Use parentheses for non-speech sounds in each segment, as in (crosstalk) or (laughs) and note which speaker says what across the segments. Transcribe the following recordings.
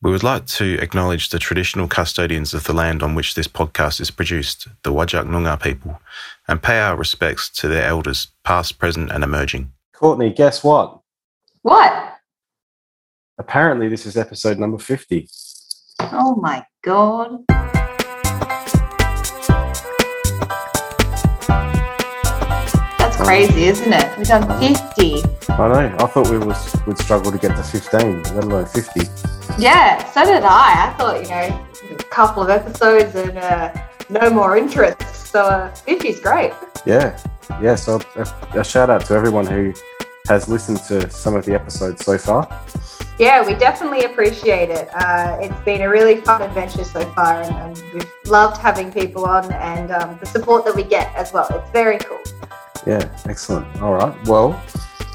Speaker 1: We would like to acknowledge the traditional custodians of the land on which this podcast is produced, the Whadjuk Noongar people, and pay our respects to their elders, past, present, and emerging.
Speaker 2: Courtney, guess what?
Speaker 3: What?
Speaker 2: Apparently, this is episode number 50.
Speaker 3: Oh my god. Crazy, isn't it? We've done 50.
Speaker 2: I know. I thought we was would struggle to get to 15, let alone 50.
Speaker 3: Yeah, so did I. I thought, you know, a couple of episodes and uh, no more interest. So uh, 50 is great.
Speaker 2: Yeah. Yeah. So a, a shout out to everyone who has listened to some of the episodes so far.
Speaker 3: Yeah, we definitely appreciate it. Uh, it's been a really fun adventure so far, and, and we've loved having people on and um, the support that we get as well. It's very cool.
Speaker 2: Yeah, excellent. All right. Well,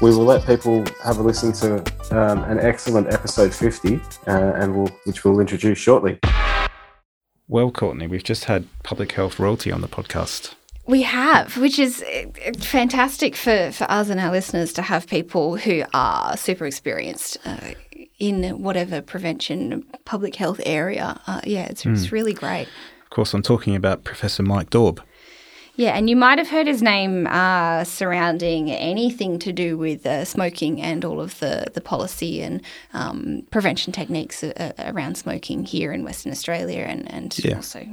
Speaker 2: we will let people have a listen to um, an excellent episode 50, uh, and we'll, which we'll introduce shortly.
Speaker 4: Well, Courtney, we've just had public health royalty on the podcast.
Speaker 5: We have, which is uh, fantastic for, for us and our listeners to have people who are super experienced uh, in whatever prevention, public health area. Uh, yeah, it's, it's really great.
Speaker 4: Of course, I'm talking about Professor Mike Daube.
Speaker 5: Yeah, and you might have heard his name uh, surrounding anything to do with uh, smoking and all of the, the policy and um, prevention techniques uh, around smoking here in Western Australia and, and
Speaker 4: Yeah.
Speaker 5: also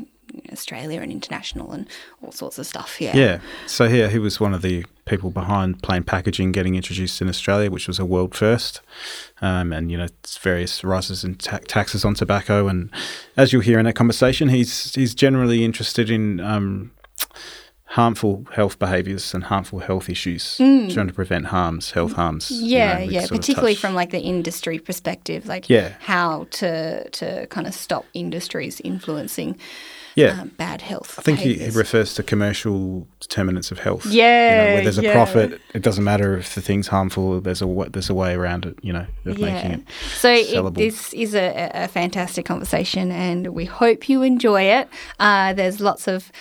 Speaker 5: Australia and international and all sorts of stuff. Yeah.
Speaker 4: Yeah. So here he was one of the people behind plain packaging getting introduced in Australia, which was a world first. Um, and you know it's various rises in ta- taxes on tobacco, and as you'll hear in that conversation, he's he's generally interested in. Um, Harmful health behaviours and harmful health issues, trying to prevent harms, health harms. you
Speaker 5: Mm. Yeah,
Speaker 4: know,
Speaker 5: yeah, particularly from like the industry perspective, like
Speaker 4: Yeah.
Speaker 5: how to to kind of stop industries influencing
Speaker 4: Yeah,
Speaker 5: um, bad health.
Speaker 4: I think he, he refers to commercial determinants of health. you know,
Speaker 5: Yeah,
Speaker 4: where there's a
Speaker 5: yeah.
Speaker 4: profit, it doesn't matter if the thing's harmful. There's a there's a way around it. You know, of making it.
Speaker 5: So it, this is a, a fantastic conversation, and we hope you enjoy it. Uh, there's lots of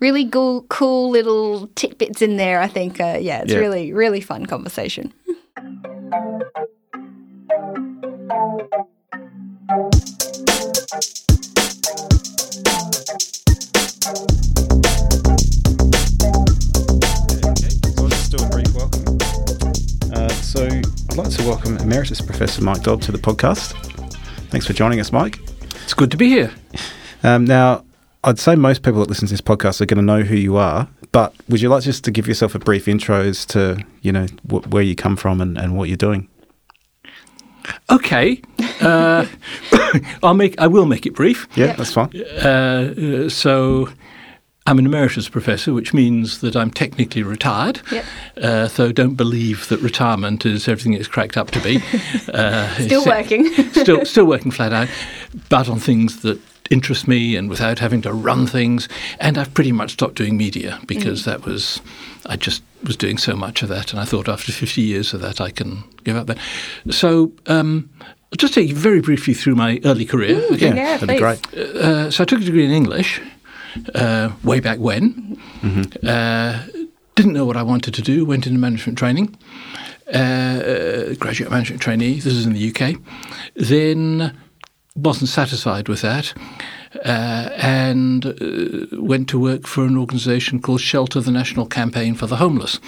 Speaker 5: really cool, cool little tidbits in there. I think, uh, yeah, it's
Speaker 4: Yeah.
Speaker 5: really, really fun conversation.
Speaker 4: So let's do a brief welcome. Uh, so I'd like to welcome Emeritus Professor Mike Daube to the podcast. Thanks for joining us, Mike.
Speaker 6: It's good to be here.
Speaker 4: Um, now, I'd say most people that listen to this podcast are going to know who you are, but would you like just to give yourself a brief intro as to you know wh- where you come from and, and what you're doing?
Speaker 6: Okay, uh, (coughs) I'll make. I will make it brief.
Speaker 4: Yeah, that's fine.
Speaker 6: Uh, uh, so, I'm an emeritus professor, which means that I'm technically retired.
Speaker 5: Yep.
Speaker 6: Uh, so don't believe that retirement is everything it's cracked up to be. (laughs) Uh,
Speaker 5: Still working.
Speaker 6: still, still working flat out, but on things that interest me and without having to run things. And I've pretty much stopped doing media because that was, I just was doing so much of that, and I thought after 50 years of that, I can give up that. So. Um, I'll just take you very briefly through my early career. okay?
Speaker 4: Yeah,
Speaker 5: Yeah,
Speaker 4: that'd be great.
Speaker 6: Uh, so I took a degree in English uh, way back when. Uh, didn't know what I wanted to do. Went into management training, uh, graduate management trainee. This is in the UK. Then wasn't satisfied with that. Uh, and uh, went to work for an organisation called Shelter the National Campaign for the Homeless,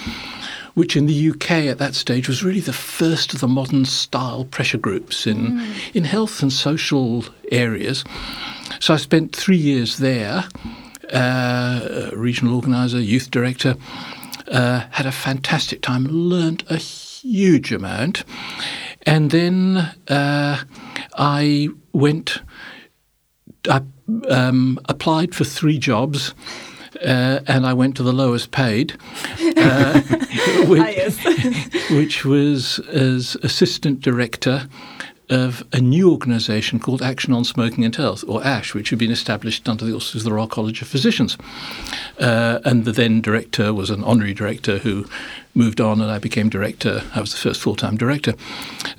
Speaker 6: which in the UK at that stage was really the first of the modern style pressure groups in, in health and social areas. So I spent three years there, uh, regional organizer, youth director, uh, had a fantastic time, learned a huge amount. And then uh, I went, I um, applied for three jobs. Uh, and I went to the lowest paid, uh, (laughs) which, (laughs) which was as assistant director of a new organisation called Action on Smoking and Health, or ASH, which had been established under the auspices of the Royal College of Physicians. Uh, and the then director was an honorary director who moved on, and I became director. I was the first full time director.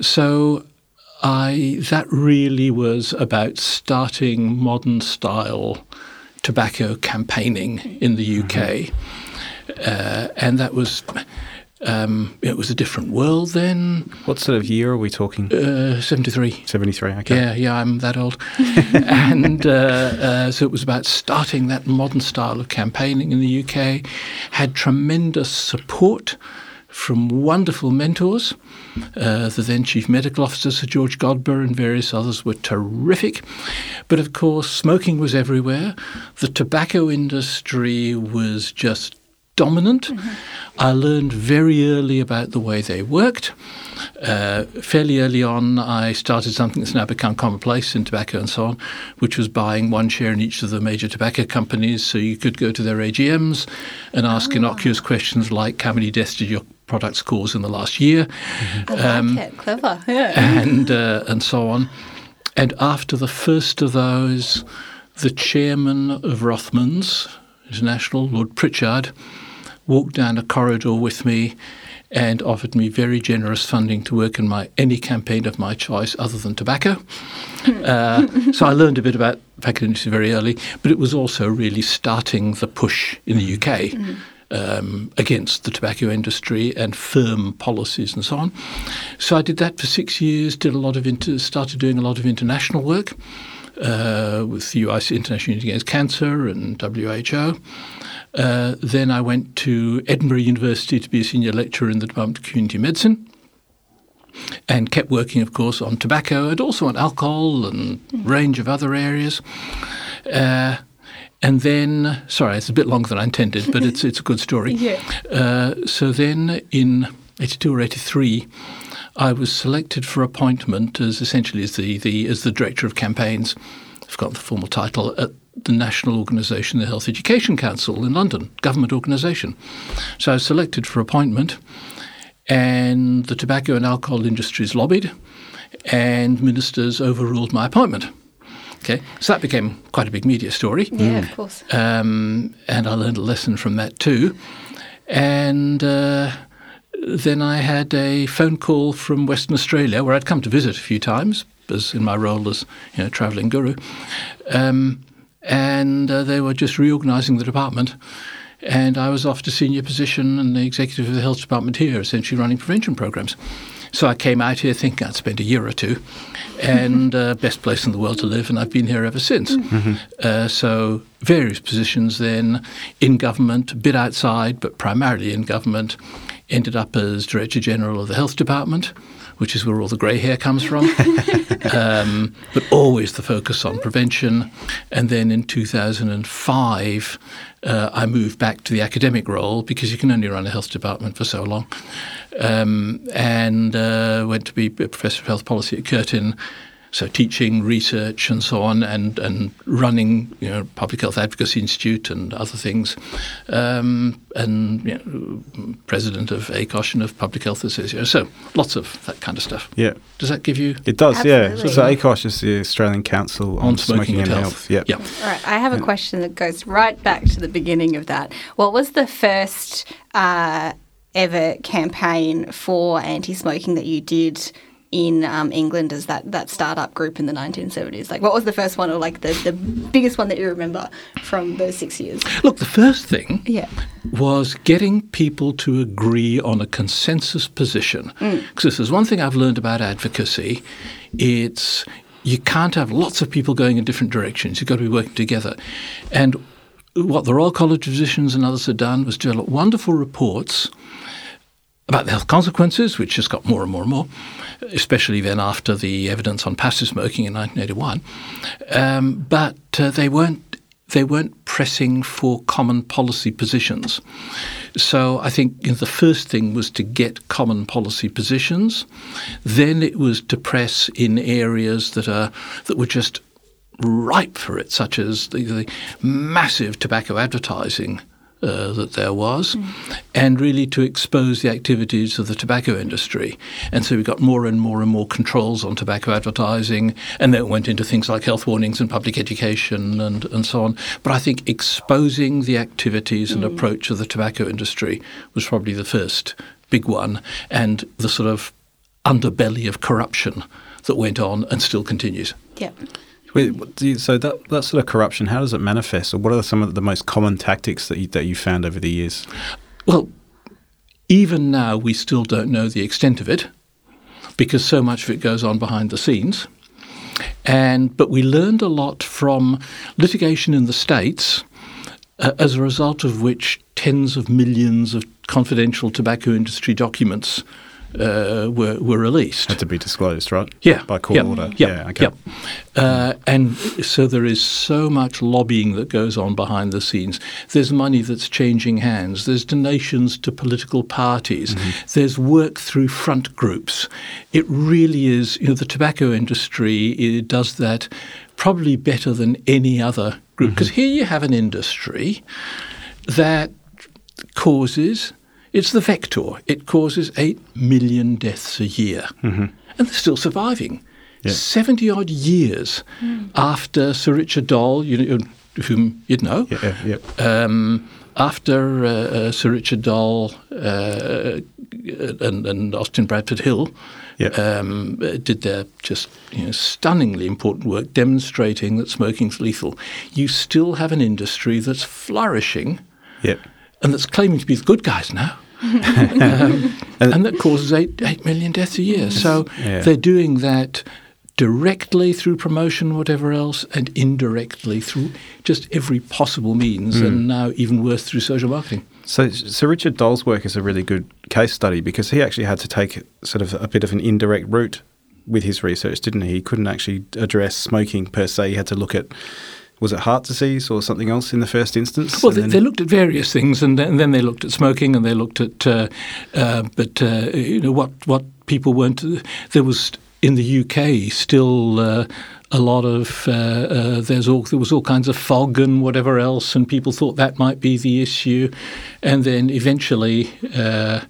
Speaker 6: So I that really was about starting modern style tobacco campaigning in the UK, uh, and that was Um, it was a different world then.
Speaker 4: What sort of year are we talking?
Speaker 6: Uh, 73.
Speaker 4: 73, okay.
Speaker 6: Yeah, yeah, I'm that old. (laughs) and uh, uh, so it was about starting that modern style of campaigning in the UK. Had tremendous support from wonderful mentors. Uh, the then Chief Medical Officer, Sir George Godber, and various others were terrific. But of course, smoking was everywhere. The tobacco industry was just dominant. I learned very early about the way they worked. Uh, fairly early on, I started something that's now become commonplace in tobacco and so on, which was buying one share in each of the major tobacco companies so you could go to their AGMs and ask innocuous questions like how many deaths did your products cause in the last year?
Speaker 5: I like it. Clever. Yeah.
Speaker 6: and uh, and so on. And after the first of those, the chairman of Rothmans International, Lord Pritchard, walked down a corridor with me and offered me very generous funding to work in my any campaign of my choice other than tobacco. (laughs) Uh, so I learned a bit about tobacco industry very early, but it was also really starting the push in the UK um, against the tobacco industry and firm policies and so on. So I did that for six years. Did a lot of inter- started doing a lot of international work uh, with the US International Union Against Cancer and WHO. Uh, then I went to Edinburgh University to be a senior lecturer in the Department of Community Medicine. And kept working, of course, on tobacco and also on alcohol and a range of other areas. Uh, and then, sorry, it's a bit longer than I intended, but it's it's a good story. (laughs)
Speaker 5: Yeah.
Speaker 6: Uh, so then, in '82 or '83, I was selected for appointment as essentially as the, the as the director of campaigns. I've forgotten the formal title at the national organisation, the Health Education Council in London, government organisation. So I was selected for appointment, and the tobacco and alcohol industries lobbied, and ministers overruled my appointment. Okay, so that became quite a big media story.
Speaker 5: Yeah, of course.
Speaker 6: Um, and I learned a lesson from that too. And uh, then I had a phone call from Western Australia, where I'd come to visit a few times, as in my role as you know, travelling guru. Um, and uh, they were just reorganising the department. And I was off to senior position and the executive of the health department here, essentially running prevention programs. So I came out here thinking I'd spend a year or two, and (laughs) uh, best place in the world to live, and I've been here ever since. Uh, so various positions then in government, a bit outside, but primarily in government. Ended up as Director General of the Health Department, which is where all the grey hair comes from, (laughs) um, but always the focus on prevention. And then in 2005, uh, I moved back to the academic role because you can only run a health department for so long, um, and uh, went to be a professor of health policy at Curtin. So teaching, research, and so on, and, and running, you know, Public Health Advocacy Institute and other things, um, and you know, president of ACOSH and of Public Health Association. So lots of that kind of stuff.
Speaker 4: Yeah,
Speaker 6: Does that give you?
Speaker 4: it does. Yeah.
Speaker 5: Absolutely.
Speaker 4: So ACOSH is the Australian Council on,
Speaker 6: On smoking and
Speaker 4: and
Speaker 6: health.
Speaker 4: health. Yeah.
Speaker 6: Yeah.
Speaker 5: All right, I have a question that goes right back to the beginning of that. What was the first uh, ever campaign for anti-smoking that you did in um, England as that, that startup group in the 1970s? Like, what was the first one, or like the, the biggest one that you remember from those six years?
Speaker 6: Look, the first thing
Speaker 5: Yeah.
Speaker 6: was getting people to agree on a consensus position. Because if there's one thing I've learned about advocacy, it's you can't have lots of people going in different directions. You've got to be working together. And what the Royal College of Physicians and others had done was develop wonderful reports about the health consequences, which just got more and more and more, especially then after the evidence on passive smoking in 1981. Um, but uh, they weren't they weren't pressing for common policy positions. So I think you know, the first thing was to get common policy positions. Then it was to press in areas that are that were just ripe for it, such as the, the massive tobacco advertising uh, that there was, and really to expose the activities of the tobacco industry. And so we got more and more and more controls on tobacco advertising, and then it went into things like health warnings and public education and, and so on. But I think exposing the activities and approach of the tobacco industry was probably the first big one, and the sort of underbelly of corruption that went on and still continues.
Speaker 5: Yeah.
Speaker 4: Wait, you, so that that sort of corruption, how does it manifest, or what are some of the most common tactics that you, that you found over the years?
Speaker 6: Well, Even now, we still don't know the extent of it because so much of it goes on behind the scenes. And but we learned a lot from litigation in the states, uh, as a result of which tens of millions of confidential tobacco industry documents uh, were were released.
Speaker 4: Had to be disclosed, right?
Speaker 6: Yeah,
Speaker 4: By court
Speaker 6: yep,
Speaker 4: order.
Speaker 6: Yep,
Speaker 4: Yeah, okay.
Speaker 6: yep. Uh, and so there is so much lobbying that goes on behind the scenes. There's money that's changing hands. There's donations to political parties.
Speaker 4: Mm-hmm.
Speaker 6: There's work through front groups. It really is. You know, the tobacco industry it does that probably better than any other group because
Speaker 4: Mm-hmm.
Speaker 6: here you have an industry that causes it's the vector. It causes eight million deaths a year, and they're still surviving.
Speaker 4: Yeah.
Speaker 6: Seventy odd years after Sir Richard Doll, you know, whom you'd know,
Speaker 4: Yeah, yeah, yeah.
Speaker 6: um, after uh, uh, Sir Richard Doll uh, and, and Austin Bradford Hill
Speaker 4: Yeah.
Speaker 6: um, uh, did their just you know, stunningly important work demonstrating that smoking's lethal, you still have an industry that's flourishing
Speaker 4: yeah.
Speaker 6: and that's claiming to be the good guys now. Um, and that causes eight eight million deaths a year. So
Speaker 4: Yeah.
Speaker 6: they're doing that directly through promotion, whatever else, and indirectly through just every possible means, and now even worse through social marketing.
Speaker 4: So Sir Richard Doll's work is a really good case study because he actually had to take sort of a bit of an indirect route with his research, didn't he? He couldn't actually address smoking per se. He had to look at was it heart disease or something else in the first instance?
Speaker 6: Well, they,
Speaker 4: then-
Speaker 6: they looked at various things, and then, and then they looked at smoking, and they looked at, uh, uh, but uh, you know what what people weren't. There was in the UK still uh, a lot of uh, uh, there's all there was all kinds of fog and whatever else, and people thought that might be the issue, and then eventually. Uh,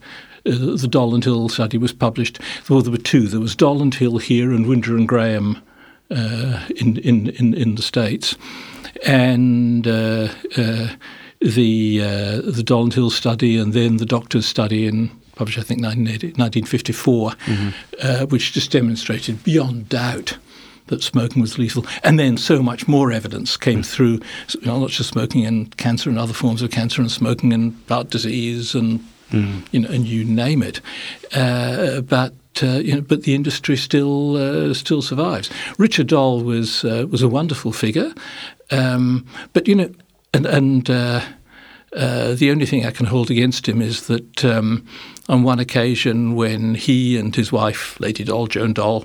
Speaker 6: the Doll and Hill study was published. Well, there were two. There was Doll and Hill here, and Wynder and Graham in, in, in, in the States. And uh, uh, the, uh, the Doll and Hill study and then the doctor's study in published, I think, 1980 1954, uh, which just demonstrated beyond doubt that smoking was lethal. And then so much more evidence came through, so, you know, not just smoking and cancer and other forms of cancer and smoking and heart disease and, you know, and you name it. Uh, but uh, you know, but the industry still uh, still survives. Richard Doll was uh, was a wonderful figure, um, but you know, and and uh, uh, the only thing I can hold against him is that um, on one occasion when he and his wife, Lady Doll, Joan Doll,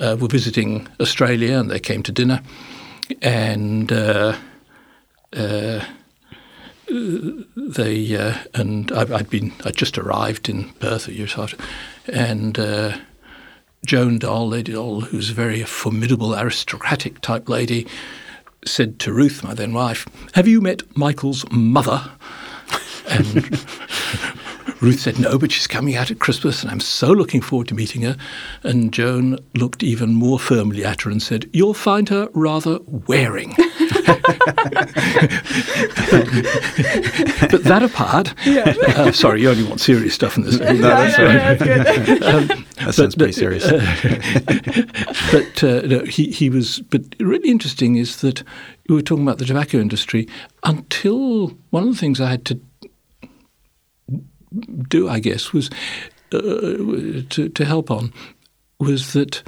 Speaker 6: were visiting Australia and they came to dinner, and. They uh, and I, I'd been I'd just arrived in Perth a year after, and uh, Joan Doll, Lady Doll, who's a very formidable aristocratic type lady, said to Ruth, my then wife, "Have you met Michael's mother?" And Ruth said no, but she's coming out at Christmas, and I'm so looking forward to meeting her. And Joan looked even more firmly at her and said, "You'll find her rather wearing." (laughs) but that apart, uh, sorry, you only want serious stuff in this.
Speaker 4: No, that's right. that sounds pretty
Speaker 6: but,
Speaker 4: serious. (laughs)
Speaker 6: but uh, no, he, he was. But really interesting is that we were talking about the tobacco industry until one of the things I had to do, I guess, was uh, to, to help on was that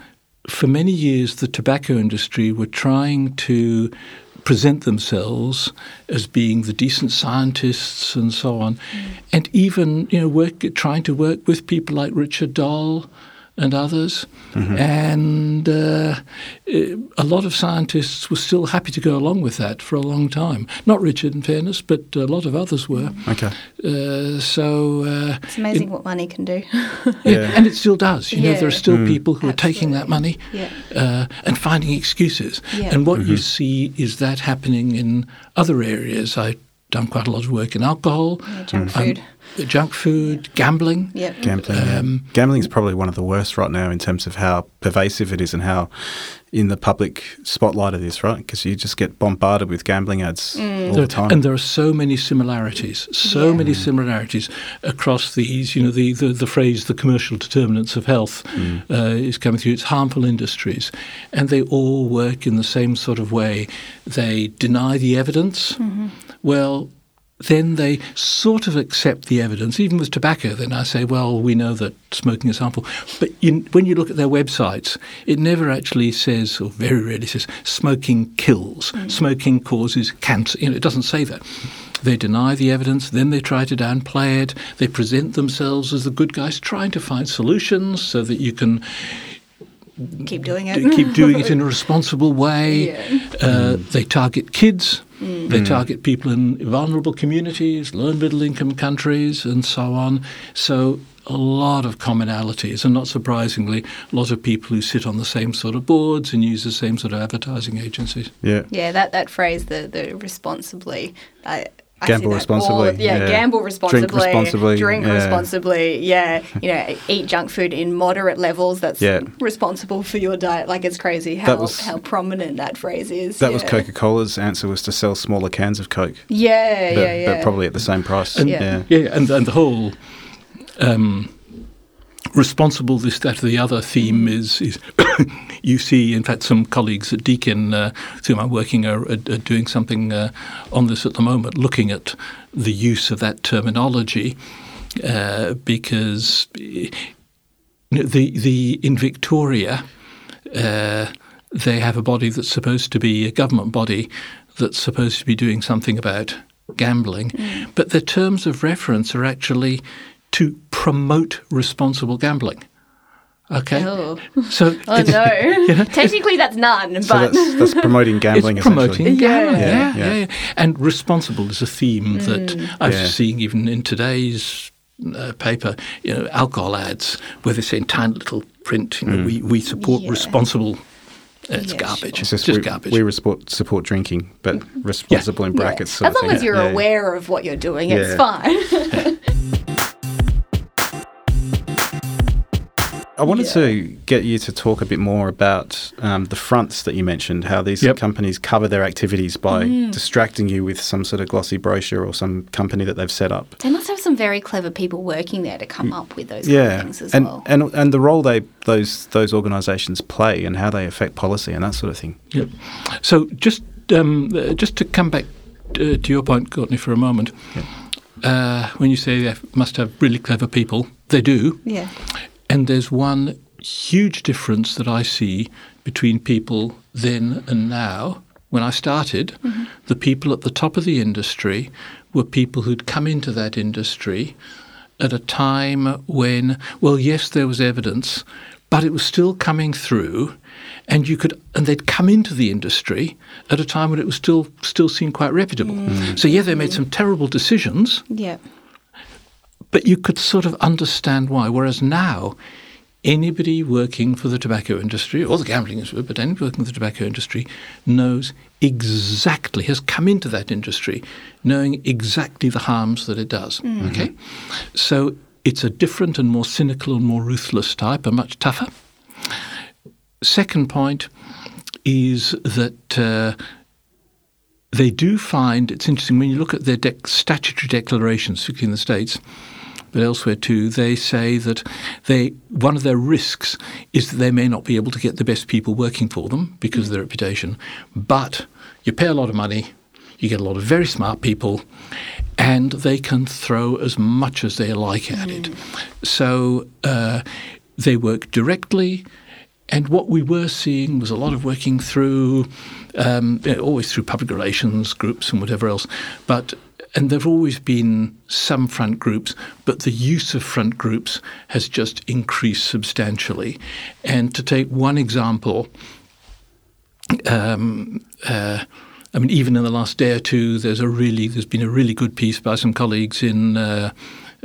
Speaker 6: for many years the tobacco industry were trying to present themselves as being the decent scientists and so on, and even you know work trying to work with people like Richard Doll and others, and uh, a lot of scientists were still happy to go along with that for a long time. Not Richard, in fairness, but a lot of others were.
Speaker 4: okay.
Speaker 6: Uh, so uh,
Speaker 5: It's amazing what money can do. (laughs)
Speaker 4: Yeah.
Speaker 6: and it still does. You know, there are still people who are taking that money
Speaker 5: Yeah.
Speaker 6: uh, and finding excuses.
Speaker 5: Yeah.
Speaker 6: And what you see is that happening in other areas. I've done quite a lot of work in alcohol,
Speaker 5: Yeah, junk
Speaker 6: um,
Speaker 5: food.
Speaker 6: Junk food, gambling.
Speaker 5: Yep.
Speaker 4: Gambling.
Speaker 6: Um,
Speaker 4: Gambling is probably one of the worst right now in terms of how pervasive it is and how in the public spotlight it is, right? Because you just get bombarded with gambling ads all the time.
Speaker 6: And there are so many similarities, so
Speaker 5: Yeah.
Speaker 6: many similarities across these. You know, the, the, the phrase "the commercial determinants of health" uh, is coming through. It's harmful industries, and they all work in the same sort of way. They deny the evidence. Well, then they sort of accept the evidence. Even with tobacco, then I say, well, we know that smoking is harmful. But you, when you look at their websites, it never actually says, or very rarely says, smoking kills, mm. smoking causes cancer. You know, it doesn't say that. They deny the evidence, then they try to downplay it. They present themselves as the good guys, trying to find solutions so that you can
Speaker 5: keep doing it.
Speaker 6: keep doing it in a responsible way. (laughs) Yeah. Uh, they target kids. Mm. They target people in vulnerable communities, low and middle income countries, and so on. So a lot of commonalities, and not surprisingly, a lot of people who sit on the same sort of boards and use the same sort of advertising agencies.
Speaker 4: Yeah,
Speaker 5: yeah. That that phrase, the the responsibly. Uh,
Speaker 4: gamble responsibly.
Speaker 5: All, yeah, yeah, gamble responsibly.
Speaker 4: Drink responsibly.
Speaker 5: Drink
Speaker 4: yeah.
Speaker 5: responsibly. Yeah, you know, eat junk food in moderate levels. That's
Speaker 4: yeah.
Speaker 5: responsible for your diet. Like it's crazy how was, how prominent that phrase is.
Speaker 4: That was Coca Cola's answer was to sell smaller cans of Coke.
Speaker 5: Yeah,
Speaker 4: but,
Speaker 5: yeah, yeah.
Speaker 4: But probably at the same price.
Speaker 6: And, yeah, yeah, and, and the whole. Um, responsible this, that, or the other theme is, is (coughs) you see, in fact, some colleagues at Deakin, uh, with whom I'm working, are, are, are doing something uh, on this at the moment, looking at the use of that terminology, uh, because the the in Victoria. Uh, they have a body that's supposed to be a government body that's supposed to be doing something about gambling, mm. but the terms of reference are actually to promote responsible gambling. Okay.
Speaker 5: Oh.
Speaker 6: So (laughs)
Speaker 5: oh no. (laughs) You know, Technically, that's none. But
Speaker 4: so that's, that's, promoting gambling.
Speaker 6: It's promoting
Speaker 5: gambling.
Speaker 6: Yeah. Yeah, yeah. yeah, And responsible is a theme mm. that I'm seeing even in today's uh, paper. You know, alcohol ads where they say in tiny little print, you know, mm. we we support responsible it's garbage. It's just,
Speaker 4: just
Speaker 6: we, garbage.
Speaker 4: We support, support drinking, but (laughs) responsible yeah. in brackets.
Speaker 5: Yeah. As long as you're yeah. aware of what you're doing, it's fine.
Speaker 4: I wanted yeah. to get you to talk a bit more about um, the fronts that you mentioned, how these yep. companies cover their activities by mm. distracting you with some sort of glossy brochure or some company that they've set up.
Speaker 5: They must have some very clever people working there to come up with those yeah. kind of things as
Speaker 4: and,
Speaker 5: well.
Speaker 4: And, and the role they those those organisations play and how they affect policy and that sort of thing.
Speaker 6: Yep. So just um, uh, just to come back uh, to your point, Courtney, for a moment. Yep. Uh, when you say they must have really clever people, they do.
Speaker 5: Yeah.
Speaker 6: And there's one huge difference that I see between people then and now. When I started, mm-hmm. the people at the top of the industry were people who'd come into that industry at a time when, well, yes, there was evidence, but it was still coming through, and you could, and they'd come into the industry at a time when it was still still seen quite reputable. Mm. So yeah, they made some terrible decisions.
Speaker 5: Yeah.
Speaker 6: But you could sort of understand why. Whereas now, anybody working for the tobacco industry or the gambling industry, but anybody working for the tobacco industry knows exactly, has come into that industry knowing exactly the harms that it does. Mm-hmm. Okay? So it's a different and more cynical and more ruthless type, and much tougher. Second point is that uh, they do find it's interesting when you look at their de- statutory declarations, particularly in the States, but elsewhere too, they say that they one of their risks is that they may not be able to get the best people working for them because of their reputation. But you pay a lot of money, you get a lot of very smart people, and they can throw as much as they like at mm. it. So uh, they work directly. And what we were seeing was a lot of working through, um, always through public relations groups and whatever else. But and there have always been some front groups, but the use of front groups has just increased substantially. And to take one example, um, uh, I mean, even in the last day or two, there's a really there's been a really good piece by some colleagues in. Uh,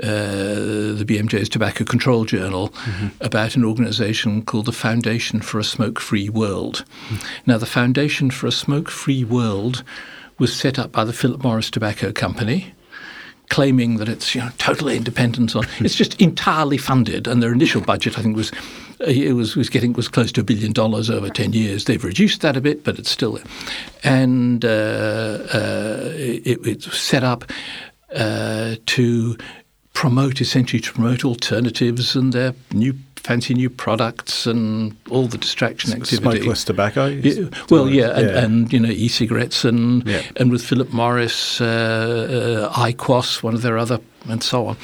Speaker 6: uh, the BMJ's Tobacco Control Journal mm-hmm. about an organisation called the Foundation for a Smoke Free World. Mm-hmm. Now, the Foundation for a Smoke Free World was set up by the Philip Morris Tobacco Company, claiming that it's you know totally independent on it's just entirely funded and their initial budget I think was it was was getting was close to a billion dollars over ten years. They've reduced that a bit, but it's still there. And uh, uh, it, it's set up uh, to promote essentially to promote alternatives and their new fancy new products and all the distraction activity.
Speaker 4: Smokeless tobacco.
Speaker 6: Yeah, well, yeah, and,
Speaker 4: Yeah.
Speaker 6: and you know e-cigarettes and
Speaker 4: Yeah.
Speaker 6: and with Philip Morris, uh, uh, IQOS, one of their other, and so on,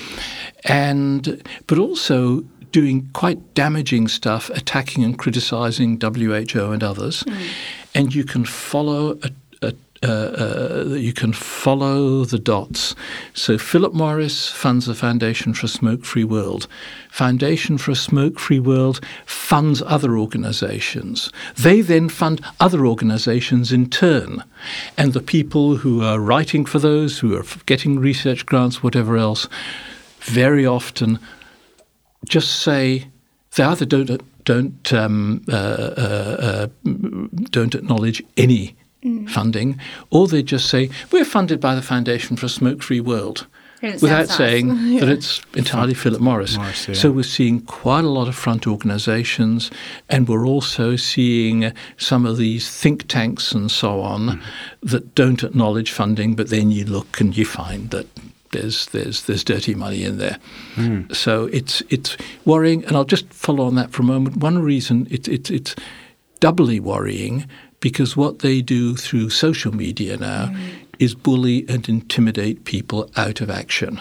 Speaker 6: and but also doing quite damaging stuff, attacking and criticizing WHO and others, and you can follow a. uh, uh, you can follow the dots. So Philip Morris funds the Foundation for a Smoke-Free World. Foundation for a Smoke-Free World funds other organisations. They then fund other organisations in turn, and the people who are writing for those, who are getting research grants, whatever else, very often just say they either don't don't um, uh, uh, uh, don't acknowledge any funding, or they just say we're funded by the Foundation for a Smoke-Free World, without
Speaker 5: sounds nice.
Speaker 6: saying (laughs) that it's entirely Philip Morris.
Speaker 4: Morris, yeah.
Speaker 6: So we're seeing quite a lot of front organisations, and we're also seeing some of these think tanks and so on mm-hmm. that don't acknowledge funding, but then you look and you find that there's there's there's dirty money in there. Mm. So it's it's worrying, and I'll just follow on that for a moment. One reason it's it's it's doubly worrying because what they do through social media now is bully and intimidate people out of action.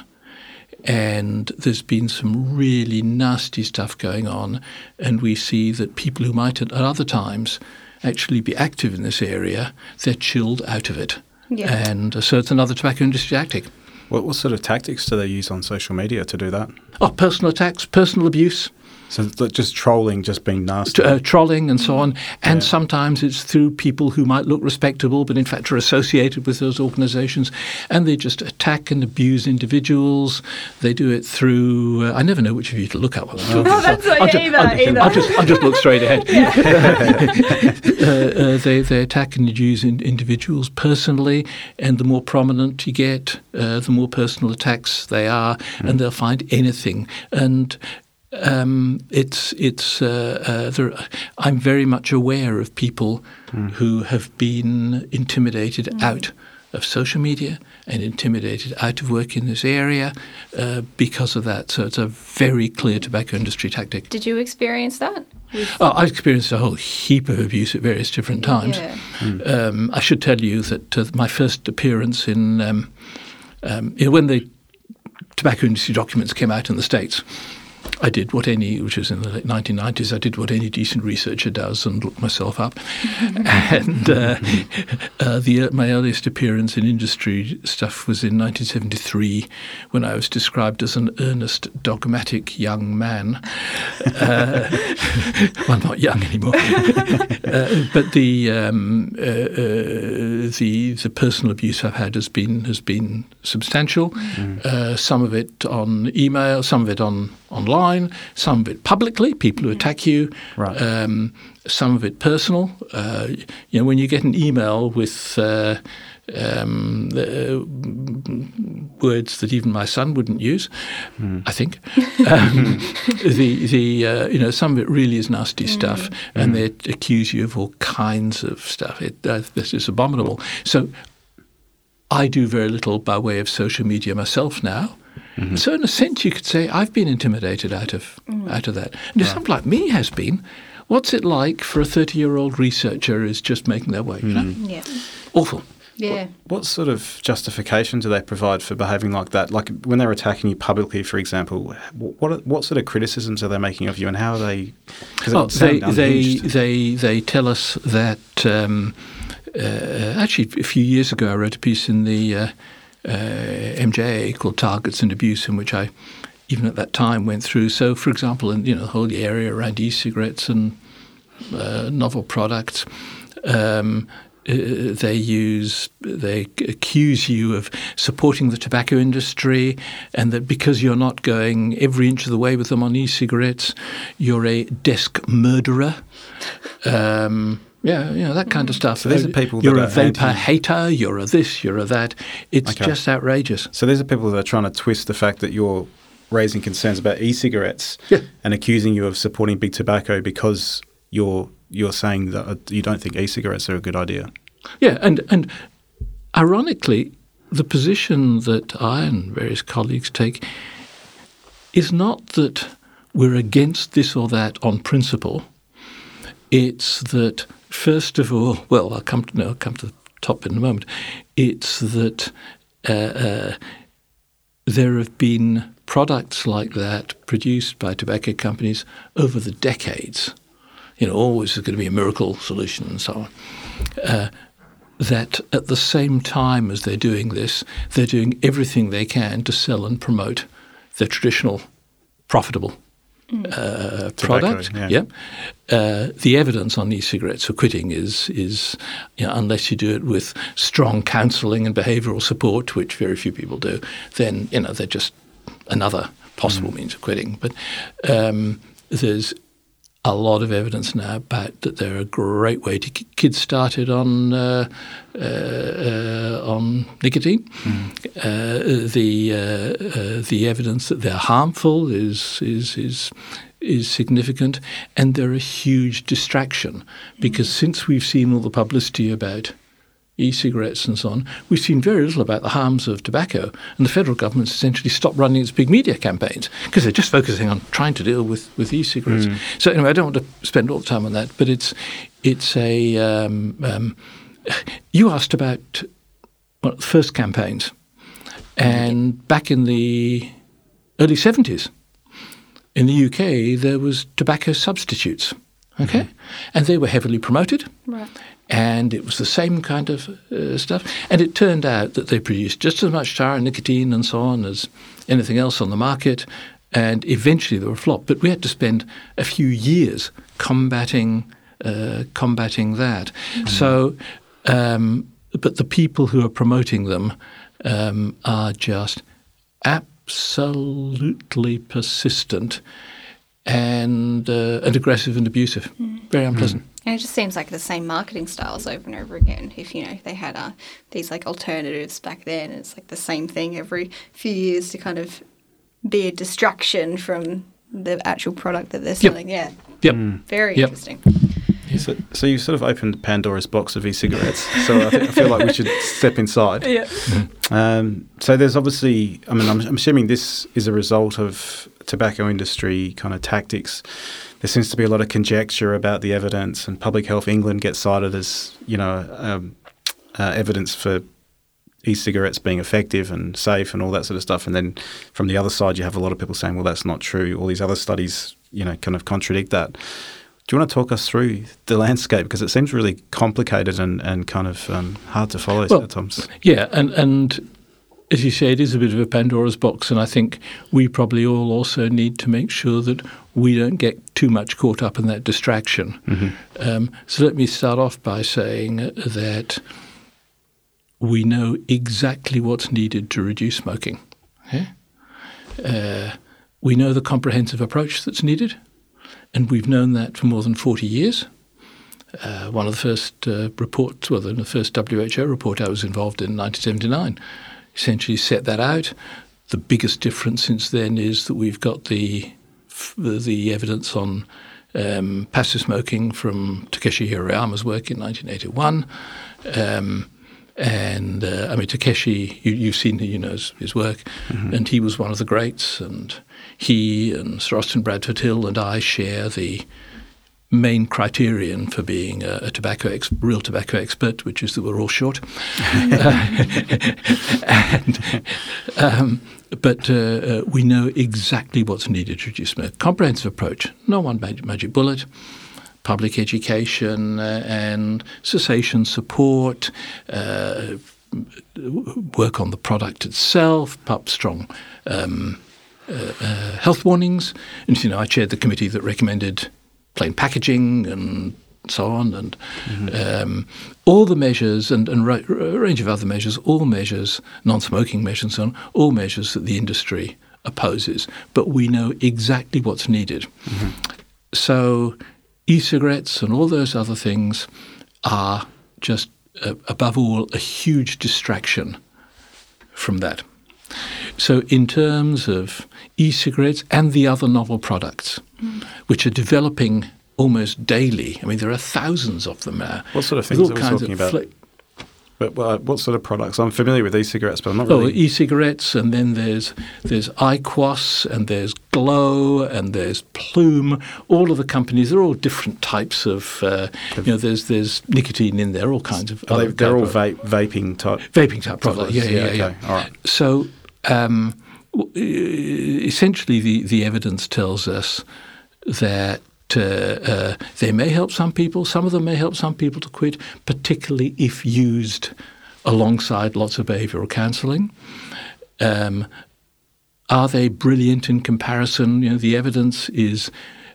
Speaker 6: And there's been some really nasty stuff going on, and we see that people who might at other times actually be active in this area, they're chilled out of it.
Speaker 5: Yeah.
Speaker 6: And uh, so it's another tobacco industry tactic.
Speaker 4: What, what sort of tactics do they use on social media to do that?
Speaker 6: Oh, personal attacks, personal abuse,
Speaker 4: So just trolling, just being nasty.
Speaker 6: uh, trolling, and so on. And
Speaker 4: Yeah.
Speaker 6: sometimes it's through people who might look respectable, but in fact are associated with those organisations, and they just attack and abuse individuals. They do it through. Uh, I never know which of you to look at while I'm talking.
Speaker 5: Oh, that's
Speaker 6: so
Speaker 5: not
Speaker 6: I'll
Speaker 5: either,
Speaker 6: I'll, ju-
Speaker 5: either.
Speaker 6: I'll just, I'll just look straight ahead. (laughs) (laughs) uh, uh, they, they attack and abuse in, individuals personally, and the more prominent you get, uh, the more personal attacks they are, and they'll find anything. And um, it's it's uh, uh, there, I'm very much aware of people who have been intimidated out of social media and intimidated out of work in this area uh, because of that. So it's a very clear tobacco industry tactic.
Speaker 5: Did you experience that?
Speaker 6: Oh, I've experienced a whole heap of abuse at various different times.
Speaker 5: Yeah.
Speaker 6: Um, I should tell you that uh, my first appearance in, um, um, you know, when the tobacco industry documents came out in the States, I did what any, which was in the late 1990s, I did what any decent researcher does and looked myself up. (laughs) and uh, uh, the, my earliest appearance in industry stuff was in 1973 when I was described as an earnest, dogmatic young man. Uh, (laughs) well, not young anymore. (laughs) uh, but the, um, uh, uh, the, the personal abuse I've had has been, has been substantial. Uh, some of it on email, some of it on online, some of it publicly, people who attack you,
Speaker 4: Right.
Speaker 6: um, some of it personal. Uh, you know, when you get an email with uh, um, the, words that even my son wouldn't use, I think. (laughs) Um, the the uh, you know some of it really is nasty stuff, and they accuse you of all kinds of stuff. It uh, this is abominable. So I do very little by way of social media myself now. So in a sense, you could say I've been intimidated out of out of that. And if somebody like me has been, what's it like for a thirty-year-old researcher who's just making their way? You know,
Speaker 5: Yeah.
Speaker 6: awful.
Speaker 5: Yeah.
Speaker 4: What sort of justification do they provide for behaving like that? Like when they're attacking you publicly, for example, wh- what what sort of criticisms are they making of you, and how are they? Because
Speaker 6: Well,
Speaker 4: it
Speaker 6: they, they, they, they tell us that. Um, uh, actually, a few years ago, I wrote a piece in the uh, MJA called "Targets and Abuse," in which I, even at that time, went through. So, for example, in you know the whole area around e-cigarettes and uh, novel products. Um, uh, they use they accuse you of supporting the tobacco industry and that because you're not going every inch of the way with them on e-cigarettes you're a desk murderer um, yeah, you know that kind of stuff.
Speaker 4: So these are people that
Speaker 6: you're a vapor
Speaker 4: anti-
Speaker 6: hater. You're a this. You're a that. It's
Speaker 4: Okay.
Speaker 6: just outrageous.
Speaker 4: So these are people that are trying to twist the fact that you're raising concerns about e-cigarettes
Speaker 6: Yeah.
Speaker 4: and accusing you of supporting big tobacco because you're you're saying that uh, you don't think e-cigarettes are a good idea.
Speaker 6: Yeah, and and ironically, the position that I and various colleagues take is not that we're against this or that on principle. It's that first of all, well, I'll come to no, I'll come to the top in a moment. It's that uh, uh, there have been products like that produced by tobacco companies over the decades. You know, always there's going to be a miracle solution and so on. Uh, that at the same time as they're doing this, they're doing everything they can to sell and promote their traditional profitable uh, product.
Speaker 4: yeah.
Speaker 6: Yep. Uh, the evidence on e-cigarettes for quitting is is you know, unless you do it with strong counselling and behavioural support, which very few people do, then you know they're just another possible means of quitting. But um, there's a lot of evidence now about that they're a great way to get kids started on uh, uh, uh, on nicotine. Uh, the uh, uh, the evidence that they're harmful is is is is significant, and they're a huge distraction because since we've seen all the publicity about e-cigarettes and so on, we've seen very little about the harms of tobacco, and the federal government's essentially stopped running its big media campaigns because they're just focusing on trying to deal with, with e-cigarettes. So anyway, I don't want to spend all the time on that, but it's it's a um, um, you asked about well, the first campaigns, and back in the early seventies, in the UK there was tobacco substitutes, okay, and they were heavily promoted.
Speaker 5: Right.
Speaker 6: And it was the same kind of uh, stuff. And it turned out that they produced just as much tar and nicotine and so on as anything else on the market. And eventually they were a flop. But we had to spend a few years combating uh, combating that. So, um, but the people who are promoting them um, are just absolutely persistent and uh, and aggressive and abusive. Very unpleasant.
Speaker 5: And it just seems like the same marketing styles over and over again. If you know they had uh, these like alternatives back then, it's like the same thing every few years to kind of be a distraction from the actual product that they're selling. Yeah,
Speaker 6: Yep.
Speaker 5: very
Speaker 6: Yep.
Speaker 5: interesting.
Speaker 4: So, so you sort of opened Pandora's box of e-cigarettes. So I, think, I feel like we should step inside.
Speaker 5: Yeah. (laughs)
Speaker 4: Um, so there's obviously, I mean, I'm, I'm assuming this is a result of tobacco industry kind of tactics. There seems to be a lot of conjecture about the evidence, and Public Health England gets cited as, you know, um, uh, evidence for e-cigarettes being effective and safe and all that sort of stuff. And then from the other side, you have a lot of people saying, well, that's not true. All these other studies, you know, kind of contradict that. Do you want to talk us through the landscape because it seems really complicated and, and kind of um, hard to follow
Speaker 6: Well,
Speaker 4: at times?
Speaker 6: Yeah, and and as you say, it is a bit of a Pandora's box, and I think we probably all also need to make sure that we don't get too much caught up in that distraction. Um, so let me start off by saying that we know exactly what's needed to reduce smoking. okay? Uh, we know the comprehensive approach that's needed, and we've known that for more than 40 years. Uh, one of the first uh, reports, well, the first WHO report I was involved in in 1979, essentially set that out. The biggest difference since then is that we've got the f- the, evidence on um, passive smoking from Takeshi Hirayama's work in 1981. Um, and uh, I mean, Takeshi, you, you've seen you know his, his work, and he was one of the greats. And he and Sir Austin Bradford Hill and I share the main criterion for being a, a tobacco ex- real tobacco expert, which is that we're all short. (laughs) (laughs) and, um, but uh, uh, we know exactly what's needed to reduce smoke. Comprehensive approach, no one magic, bullet. Public education uh, and cessation support, uh, work on the product itself, pub strong um, uh, health warnings. And you know, I chaired the committee that recommended plain packaging and so on, and um, all the measures and, and ra- a range of other measures, all measures, non-smoking measures and so on, all measures that the industry opposes. But we know exactly what's needed. So e-cigarettes and all those other things are just, uh, above all, a huge distraction from that. So, in terms of e cigarettes and the other novel products, which are developing almost daily, I mean, there are thousands of them now.
Speaker 4: What sort of things are we talking about?
Speaker 6: fla-
Speaker 4: But what sort of products? I'm familiar with e-cigarettes, but I'm not
Speaker 6: Oh,
Speaker 4: really.
Speaker 6: e-cigarettes, and then there's there's IQOS, and there's Glow, and there's Ploom. All of the companies, they're all different types of. Uh, you know, there's there's nicotine in there, all kinds of.
Speaker 4: Are they,
Speaker 6: other
Speaker 4: they're all vape, vaping type.
Speaker 6: vaping type products. Yeah, yeah, yeah.
Speaker 4: okay. All right.
Speaker 6: So um, essentially, the, the evidence tells us that uh, uh, they may help some people. Some of them may help some people to quit, particularly if used alongside lots of behavioural counselling. Um, are they brilliant in comparison? You know, the evidence is,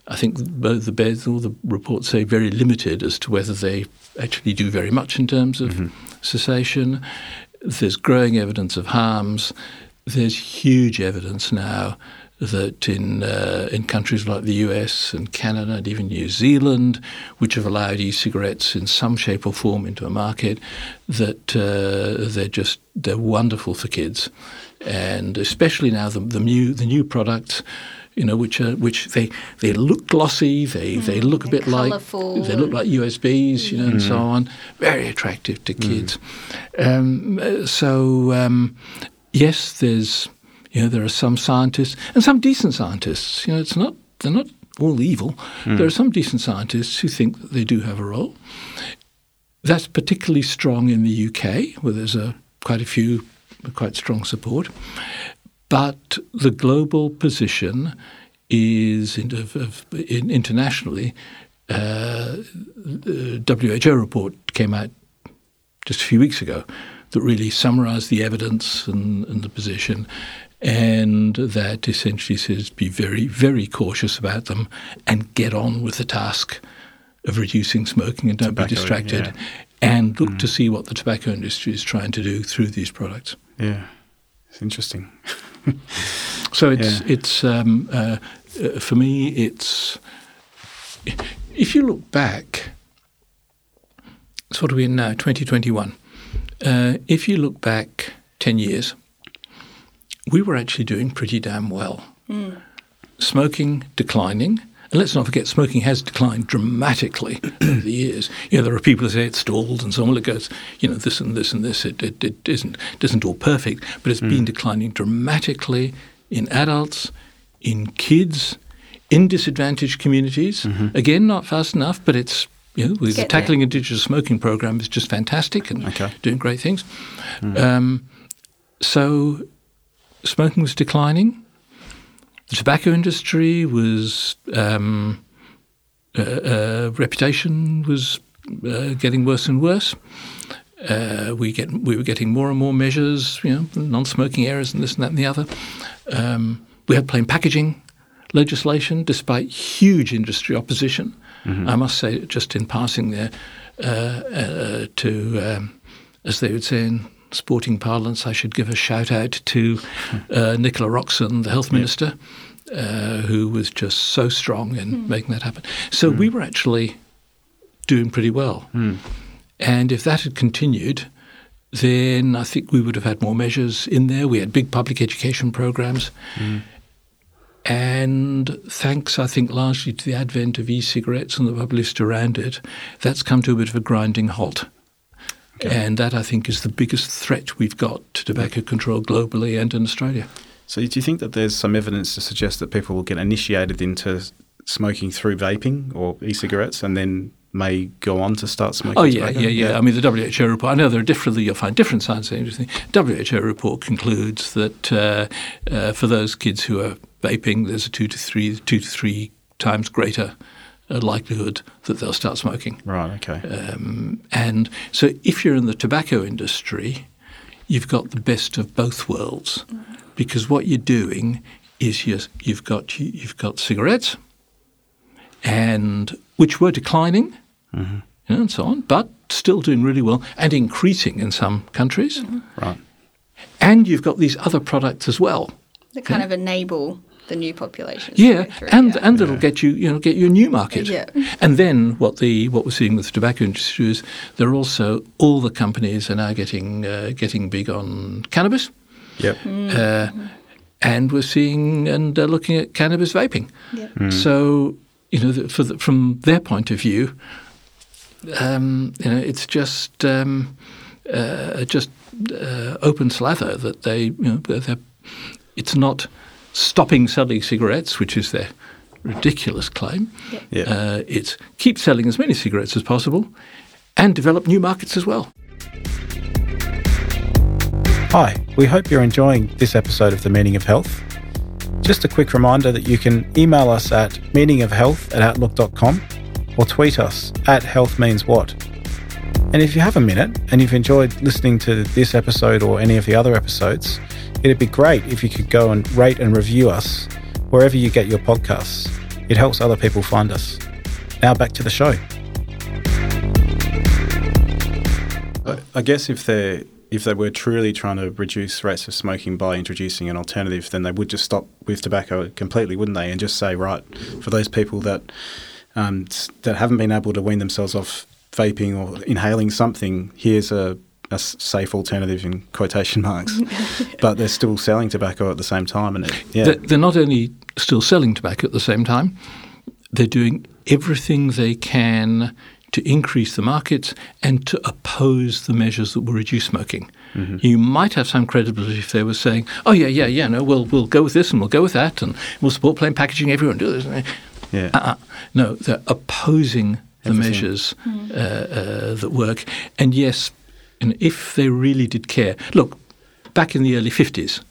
Speaker 6: I think, both the beds, all the reports say very limited as to whether they actually do very much in terms of cessation. There's growing evidence of harms. There's huge evidence now that in uh, in countries like the US and Canada and even New Zealand, which have allowed e-cigarettes in some shape or form into a market, that uh, they're just they're wonderful for kids, and especially now the, the new the new products. You know, which are which they they look glossy, they they look a
Speaker 5: they're
Speaker 6: bit like
Speaker 5: colourful.
Speaker 6: they look like USBs, you know, and so on. Very attractive to kids. Um, uh, so um, yes, there's you know there are some scientists and some decent scientists. You know, it's not they're not all evil. There are some decent scientists who think that they do have a role. That's particularly strong in the UK, where there's a quite a few quite strong support. But the global position is in, of, of, in, internationally. Uh, the WHO report came out just a few weeks ago that really summarised the evidence and, and the position, and that essentially says be very, very cautious about them and get on with the task of reducing smoking and don't
Speaker 4: Tobacco,
Speaker 6: be distracted.
Speaker 4: yeah.
Speaker 6: And look to see what the tobacco industry is trying to do through these products.
Speaker 4: Yeah, it's interesting. (laughs)
Speaker 6: So it's
Speaker 4: Yeah.
Speaker 6: it's um, uh, uh, for me it's if you look back. So what are we in now? Twenty twenty one. Uh, if you look back ten years, we were actually doing pretty damn well. Hmm. Smoking declining. And let's not forget, smoking has declined dramatically (clears throat) over the years. You know, there are people who say it's stalled and so on. Well, it goes, you know, this and this and this. It, it, it isn't, it isn't all perfect, but it's hmm. been declining dramatically in adults, in kids, in disadvantaged communities. Mm-hmm. Again, not fast enough, but it's, you know, the
Speaker 5: Get there.
Speaker 6: Tackling Indigenous Smoking program is just fantastic and
Speaker 4: Okay.
Speaker 6: doing great things. Hmm. Um, so smoking was declining. The tobacco industry was um, uh, uh, reputation was uh, getting worse and worse. Uh, we get we were getting more and more measures, you know, non-smoking areas and this and that and the other. Um, we had plain packaging legislation, despite huge industry opposition. I must say, just in passing there, uh, uh, to um, as they would say in sporting parlance, I should give a shout out to uh, Nicola Roxon, the health minister, uh, who was just so strong in making that happen. So we were actually doing pretty well. And if that had continued, then I think we would have had more measures in there. We had big public education programs. And thanks, I think, largely to the advent of e cigarettes and the publicity around it, that's come to a bit of a grinding halt. And that, I think, is the biggest threat we've got to tobacco control globally and in Australia.
Speaker 4: So, do you think that there's some evidence to suggest that people will get initiated into smoking through vaping or e-cigarettes, and then may go on to start smoking?
Speaker 6: Oh yeah,
Speaker 4: tobacco?
Speaker 6: yeah, yeah, I mean, the WHO report. I know there are different. You'll find different science agencies. WHO report concludes that uh, uh, for those kids who are vaping, there's a two to three, two to three times greater uh, likelihood that they'll start smoking.
Speaker 4: Right. Okay.
Speaker 6: Um, and so, if you're in the tobacco industry, you've got the best of both worlds, because what you're doing is you're, you've got you've got cigarettes, and which were declining, you know, and so on, but still doing really well and increasing in some countries.
Speaker 4: Right.
Speaker 6: And you've got these other products as well.
Speaker 5: that kind of enable the new population.
Speaker 6: Yeah, and
Speaker 5: yeah.
Speaker 6: and that'll get you you know get you a new market.
Speaker 5: Yeah.
Speaker 6: And then what the what we're seeing with the tobacco industry is there are also all the companies are now getting uh, getting big on cannabis,
Speaker 4: Yep.
Speaker 6: uh, and we're seeing and uh, looking at cannabis vaping.
Speaker 5: Yeah.
Speaker 6: So you know the, for the, from their point of view, um, you know it's just. Um, uh, just uh, open slather that they, you know, they're, it's not stopping selling cigarettes, which is their ridiculous claim.
Speaker 4: Yeah.
Speaker 6: Uh, it's keep selling as many cigarettes as possible and develop new markets as well.
Speaker 4: Hi, we hope you're enjoying this episode of The Meaning of Health. Just a quick reminder that you can email us at meaningofhealth at outlook.com or tweet us at healthmeanswhat. And if you have a minute and you've enjoyed listening to this episode or any of the other episodes, it'd be great if you could go and rate and review us wherever you get your podcasts. It helps other people find us. Now back to the show. I guess if they if they were truly trying to reduce rates of smoking by introducing an alternative, then they would just stop with tobacco completely, wouldn't they? And just say, right, for those people that um, that haven't been able to wean themselves off vaping or inhaling something, here's a, a s- safe alternative in quotation marks. (laughs) but they're still selling tobacco at the same time, and it, yeah,
Speaker 6: They're, they're not only still selling tobacco at the same time, they're doing everything they can to increase the markets and to oppose the measures that will reduce smoking. You might have some credibility if they were saying, "Oh yeah, yeah, yeah, no, we'll we'll go with this and we'll go with that and we'll support plain packaging. Everyone do this."
Speaker 4: yeah.
Speaker 6: Uh-uh. No, they're opposing the
Speaker 4: Everything.
Speaker 6: measures uh, uh, that work. And yes, and if they really did care, look, back in the early 50s,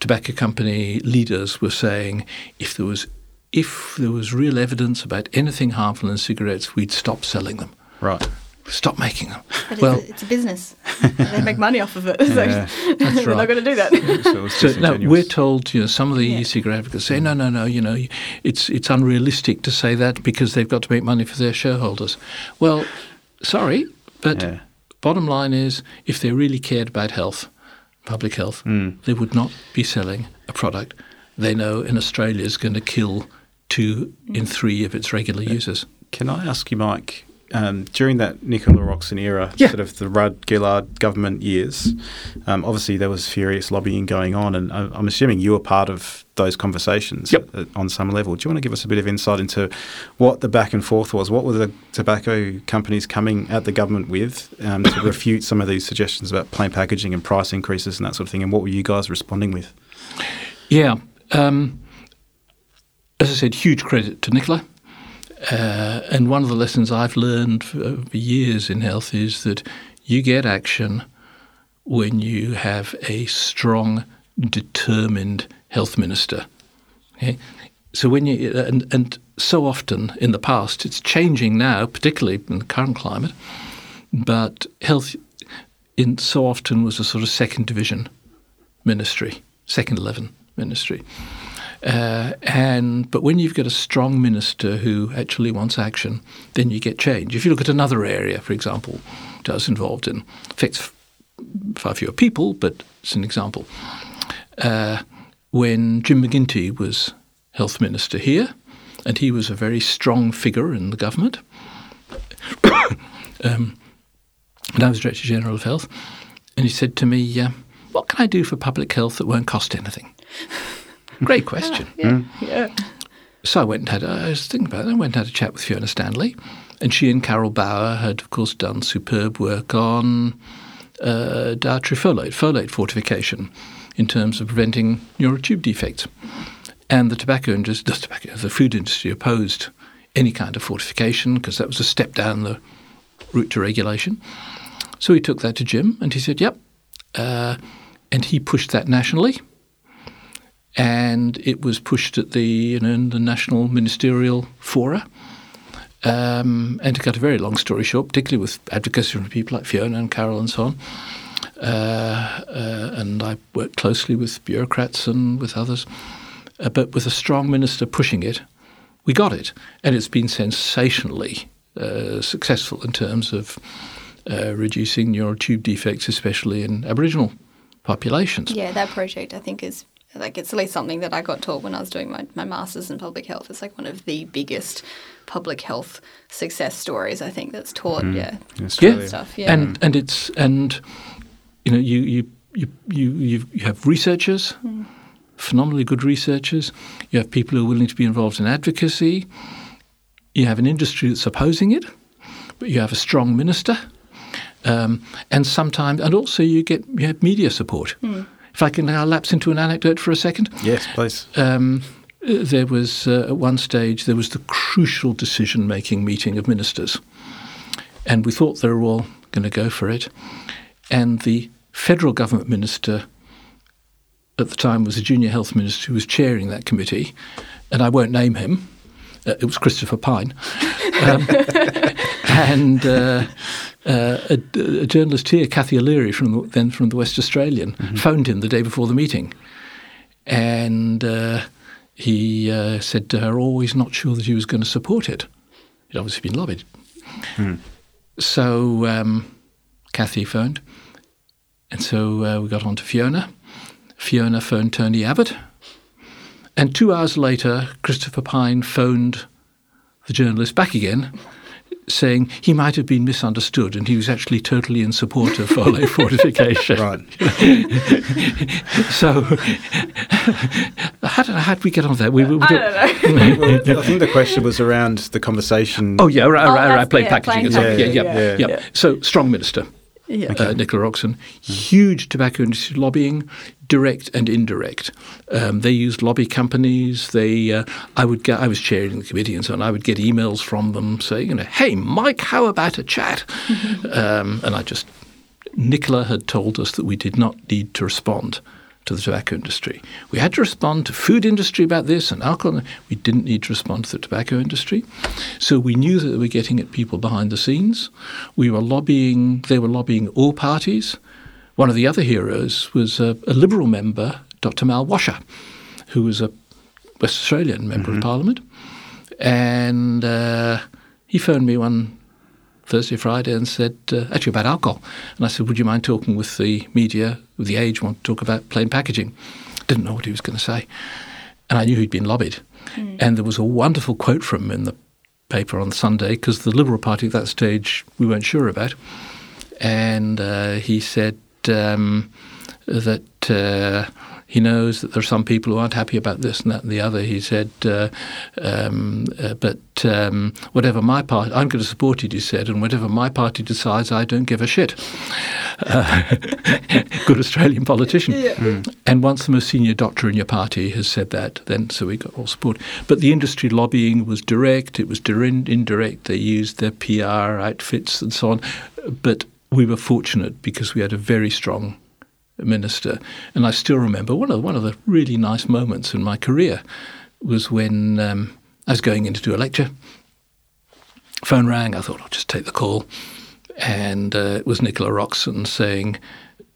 Speaker 6: tobacco company leaders were saying if there was if there was real evidence about anything harmful in cigarettes, we'd stop selling them,
Speaker 4: right.
Speaker 6: stop making them.
Speaker 5: But
Speaker 6: well,
Speaker 5: it's, a, it's a business. they make money off of it. (laughs) So
Speaker 4: Yeah.
Speaker 6: That's
Speaker 5: we're
Speaker 6: right.
Speaker 5: not going to do that.
Speaker 4: So, it was
Speaker 6: So now we're told, you know, some of the
Speaker 5: Yeah.
Speaker 6: e-cigarette advocates say, no, no, no, you know, it's it's unrealistic to say that because they've got to make money for their shareholders. Well, sorry, but
Speaker 4: Yeah.
Speaker 6: Bottom line is, if they really cared about health, public health,
Speaker 4: Mm.
Speaker 6: they would not be selling a product they know in Australia is going to kill two in three of its regular users.
Speaker 4: Can I ask you, Mike, um, during that Nicola Roxon era,
Speaker 6: Yeah.
Speaker 4: sort of the Rudd Gillard government years, um, obviously there was furious lobbying going on, and I- I'm assuming you were part of those conversations
Speaker 6: Yep.
Speaker 4: on some level. Do you want to give us a bit of insight into what the back and forth was? What were the tobacco companies coming at the government with um, to (coughs) refute some of these suggestions about plain packaging and price increases and that sort of thing? And what were you guys responding with?
Speaker 6: Yeah. Um, as I said, huge credit to Nicola. Uh, and one of the lessons I've learned over years in health is that you get action when you have a strong, determined health minister. Okay? So when you and, and so often in the past, it's changing now, particularly in the current climate. But health, in so often was a sort of second division ministry, second eleven ministry. Uh, and but when you've got a strong minister who actually wants action, then you get change. If you look at another area, for example, I was involved in, affects far fewer people, but it's an example. Uh, when Jim McGinty was health minister here, and he was a very strong figure in the government. (coughs) um, and I was Director General of Health, and he said to me, uh, "What can I do for public health that won't cost anything?" Great (laughs) question.
Speaker 5: yeah. yeah.
Speaker 6: So I went and had, I was thinking about it, I went and had a chat with Fiona Stanley. And she and Carol Bower had, of course, done superb work on uh, dietary folate, folate fortification in terms of preventing neural tube defects. And the tobacco industry, the, tobacco, the food industry opposed any kind of fortification because that was a step down the route to regulation. So he took that to Jim and he said, yep. Uh, and he pushed that nationally and it was pushed at the you know the national ministerial fora. Um, and to cut a very long story short, particularly with advocacy from people like Fiona and Carol and so on, uh, uh, and I worked closely with bureaucrats and with others, uh, but with a strong minister pushing it, we got it, and it's been sensationally uh, successful in terms of uh, reducing neural tube defects, especially in Aboriginal populations.
Speaker 5: Yeah, that project I think is like it's at least something that I got taught when I was doing my, my masters in public health. It's like one of the biggest public health success stories I think that's taught. Mm. Yeah,
Speaker 4: in Australia?
Speaker 5: stuff. Yeah,
Speaker 6: and and it's and you know you you you you, you you have researchers, hmm. phenomenally good researchers. You have people who are willing to be involved in advocacy. You have an industry that's opposing it, but you have a strong minister. Um, and sometimes, and also you get you have media support. Hmm. If I can now lapse into an anecdote for a second.
Speaker 4: Yes, please.
Speaker 6: Um, there was uh, at one stage there was the crucial decision-making meeting of ministers, and we thought they were all going to go for it, and the federal government minister at the time was a junior health minister who was chairing that committee, and I won't name him. Uh, it was Christopher Pyne, um, (laughs) and uh, uh, a, a, journalist here, Cathy O'Leary, from the, then from the West Australian, mm-hmm. phoned him the day before the meeting, and uh, he uh, said to her, "Oh, he's not sure that he was going to support it. He'd obviously been lobbied." Mm. So um, Cathy phoned, and so uh, we got on to Fiona. Fiona phoned Tony Abbott, and two hours later, Christopher Pyne phoned the journalist back again saying he might have been misunderstood and he was actually totally in support of folate (laughs) fortification.
Speaker 4: Right. (laughs)
Speaker 6: so, how did, how did we get on there? We, we,
Speaker 3: we I don't know. (laughs)
Speaker 4: well, I think the question was around the conversation.
Speaker 6: Oh, yeah, around, oh, around plain
Speaker 3: yeah,
Speaker 6: packaging and. Yeah yeah, yeah, yeah, yeah. So, strong minister.
Speaker 5: Yeah.
Speaker 6: Uh, Nicola Roxon, huge tobacco industry lobbying, direct and indirect. Um, they used lobby companies. They, uh, I would get, I was chairing the committee and so on. I would get emails from them saying, you know, hey, Mike, how about a chat? (laughs) um, and I just, Nicola had told us that we did not need to respond to the tobacco industry. We had to respond to food industry about this and alcohol. We didn't need to respond to the tobacco industry. So we knew that we were getting at people behind the scenes. We were lobbying, they were lobbying all parties. One of the other heroes was a, a Liberal member, Dr. Mal Washer, who was a West Australian member mm-hmm. of Parliament. And uh, he phoned me one Thursday, Friday, and said, uh, actually about alcohol. And I said, would you mind talking with the media, with the Age, want to talk about plain packaging? Didn't know what he was going to say. And I knew he'd been lobbied. Mm. And there was a wonderful quote from him in the paper on Sunday, because the Liberal Party at that stage we weren't sure about. And uh, he said um, that uh, he knows that there are some people who aren't happy about this and that and the other. He said, uh, um, uh, but um, whatever my party, I'm going to support it, he said, and whatever my party decides, I don't give a shit. Uh, (laughs) good Australian politician. Yeah. Mm. And once the most senior doctor in your party has said that, then so we got all support. But the industry lobbying was direct, it was indirect. They used their PR outfits and so on. But we were fortunate because we had a very strong minister. And I still remember one of one of the really nice moments in my career was when um, I was going in to do a lecture. Phone rang. I thought I'll just take the call, and uh, it was Nicola Roxon saying,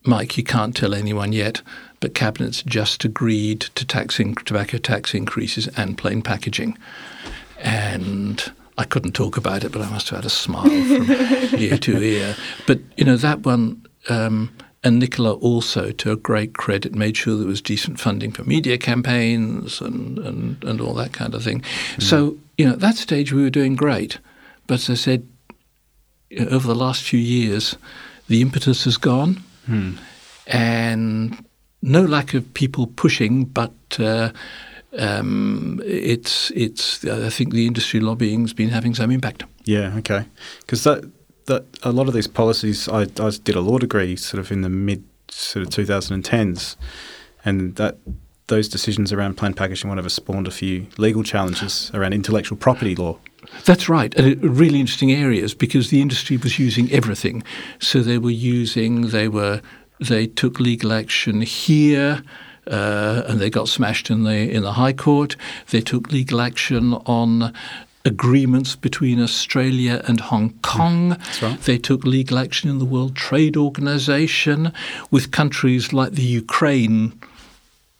Speaker 6: "Mike, you can't tell anyone yet." But cabinet's just agreed to taxing tobacco tax increases and plain packaging, and I couldn't talk about it, but I must have had a smile from (laughs) ear to ear. But you know that one, um, and Nicola also, to a great credit, made sure there was decent funding for media campaigns and, and, and all that kind of thing. Mm. So, you know, at that stage we were doing great. But as I said, over the last few years, the impetus has gone. Mm. And no lack of people pushing, but uh, um, it's it's. I think the industry lobbying's been having some impact.
Speaker 4: Yeah. Okay. Because that that a lot of these policies, I, I did a law degree sort of in the mid sort of 2010s, and that those decisions around plain packaging whatever spawned a few legal challenges around intellectual property law.
Speaker 6: That's right, and really interesting areas because the industry was using everything. So they were using, they were, they took legal action here. Uh, and they got smashed in the in the High Court. They took legal action on agreements between Australia and Hong Kong.
Speaker 4: Right.
Speaker 6: They took legal action in the World Trade Organization with countries like the Ukraine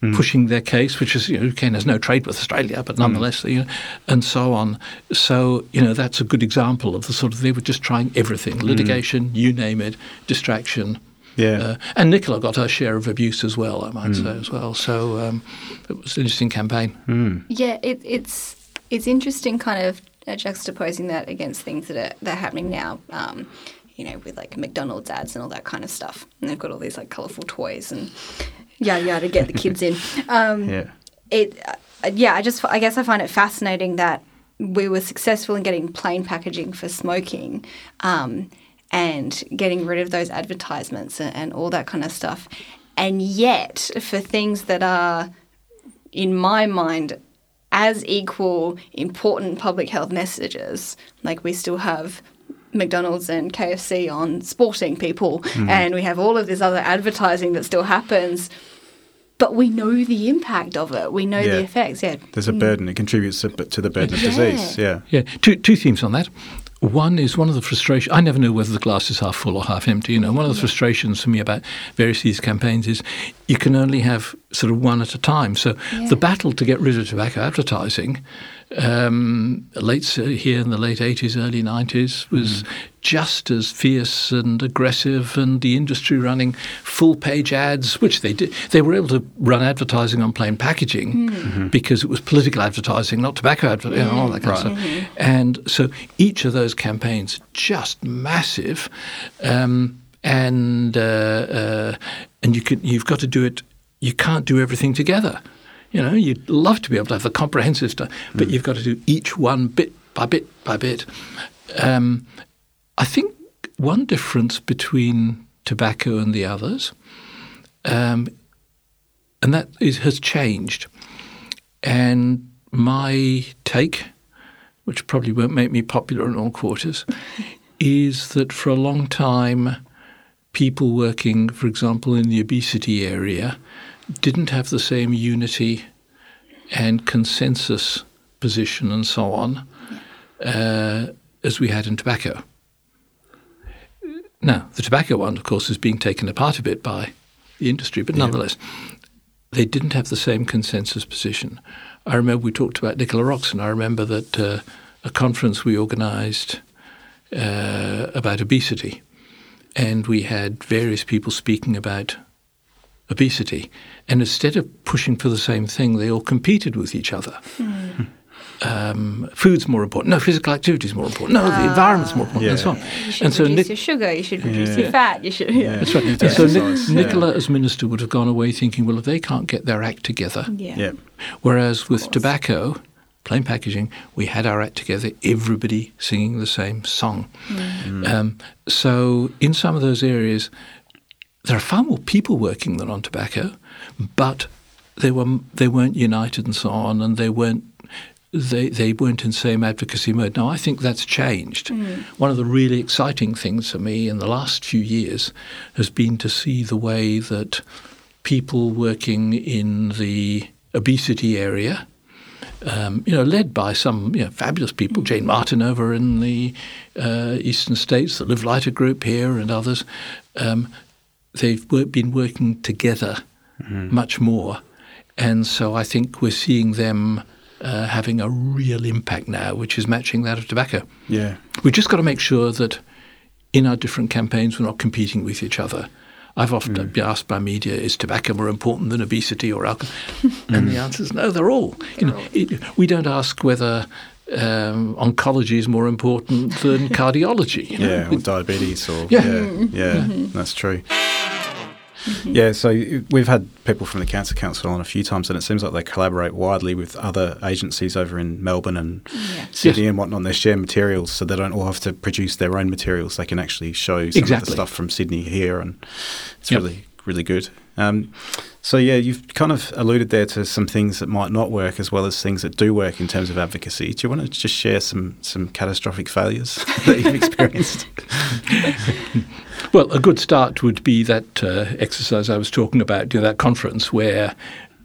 Speaker 6: mm. pushing their case, which is you know, Ukraine has no trade with Australia, but nonetheless, mm. you know, and so on. So you know that's a good example of the sort of they were just trying everything: hmm. litigation, mm. you name it, distraction.
Speaker 4: Yeah, uh,
Speaker 6: and Nicola got her share of abuse as well. I might hmm. say as well. So um, it was an interesting campaign.
Speaker 4: Hmm.
Speaker 5: Yeah, it, it's it's interesting kind of uh, juxtaposing that against things that are, that are happening now. Um, you know, with like McDonald's ads and all that kind of stuff. And they've got all these like colourful toys and yada yada to get the kids in. (laughs) Um,
Speaker 4: yeah.
Speaker 5: It, uh, yeah, I just, I guess I find it fascinating that we were successful in getting plain packaging for smoking. Um, and getting rid of those advertisements and, and all that kind of stuff. And yet, for things that are, in my mind, as equal important public health messages, like we still have McDonald's and KFC on sporting people, mm-hmm. and we have all of this other advertising that still happens. But we know the impact of it. We know
Speaker 4: Yeah.
Speaker 5: the effects. Yeah.
Speaker 4: There's a mm. burden. It contributes to, to the burden of
Speaker 5: Yeah.
Speaker 4: disease. Yeah.
Speaker 6: Yeah, two two themes on that. One is one of the frustrations. I never know whether the glass is half full or half empty. You know, one of the frustrations for me about various of these campaigns is you can only have sort of one at a time. So the battle to get rid of tobacco advertising, um, late here in the late eighties, early nineties, was just as fierce and aggressive, and the industry running full page ads, which they did. They were able to run advertising on plain packaging because it was political advertising, not tobacco advertising, you know, all that kind of stuff. And so each of those campaigns just massive, um, and uh, uh, and you could you've got to do it. You can't do everything together. You know, you'd love to be able to have the comprehensive stuff, but you've got to do each one bit by bit by bit. Um, I think one difference between tobacco and the others, um, and that is, has changed. And my take, which probably won't make me popular in all quarters, (laughs) is that for a long time, people working, for example, in the obesity area, didn't have the same unity and consensus position and so on uh, as we had in tobacco. Now, the tobacco one, of course, is being taken apart a bit by the industry, but nonetheless, they didn't have the same consensus position. I remember we talked about Nicola Roxon. I remember that uh, a conference we organised uh, about obesity, and we had various people speaking about obesity. And instead of pushing for the same thing, they all competed with each other. Um, food's more important. No, physical activity is more important. No, the environment's more important, and so on.
Speaker 5: You should
Speaker 6: And so
Speaker 5: reduce
Speaker 6: Nic-
Speaker 5: your sugar. You should reduce
Speaker 4: Yeah.
Speaker 5: your fat. You should. Yeah.
Speaker 6: that's right.
Speaker 4: Yeah.
Speaker 6: And so Nic-
Speaker 4: yeah.
Speaker 6: Nicola, as minister, would have gone away thinking, well, if they can't get their act together,
Speaker 4: Yeah.
Speaker 6: Whereas with tobacco, plain packaging, we had our act together, everybody singing the same song. Um, so in some of those areas, there are far more people working than on tobacco, but they were they weren't united and so on, and they weren't. They, they weren't in the same advocacy mode. Now I think that's changed. One of the really exciting things for me in the last few years has been to see the way that people working in the obesity area, um, you know, led by some you know, fabulous people, Jane Martin over in the uh, eastern states, the Live Lighter group here, and others. Um, they've been working together mm. much more, and so I think we're seeing them uh, having a real impact now, which is matching that of tobacco.
Speaker 4: Yeah.
Speaker 6: We've just got to make sure that in our different campaigns we're not competing with each other. I've often mm. been asked by media, is tobacco more important than obesity or alcohol? Mm. and the answer is no, they're all. You know, it, we don't ask whether um, oncology is more important than (laughs) cardiology. You know?
Speaker 4: Yeah, or diabetes or
Speaker 6: Yeah.
Speaker 4: yeah, yeah, that's true. Yeah, so we've had people from the Cancer Council on a few times, and it seems like they collaborate widely with other agencies over in Melbourne and Sydney and whatnot. And they share materials, so they don't all have to produce their own materials. They can actually show some of the
Speaker 6: Exactly.
Speaker 4: stuff from Sydney here, and it's
Speaker 6: Yep.
Speaker 4: really, really good. Um, so yeah, you've kind of alluded there to some things that might not work, as well as things that do work in terms of advocacy. Do you want to just share some some catastrophic failures (laughs) that you've experienced? (laughs)
Speaker 6: Well, a good start would be that uh, exercise I was talking about, you know, that conference where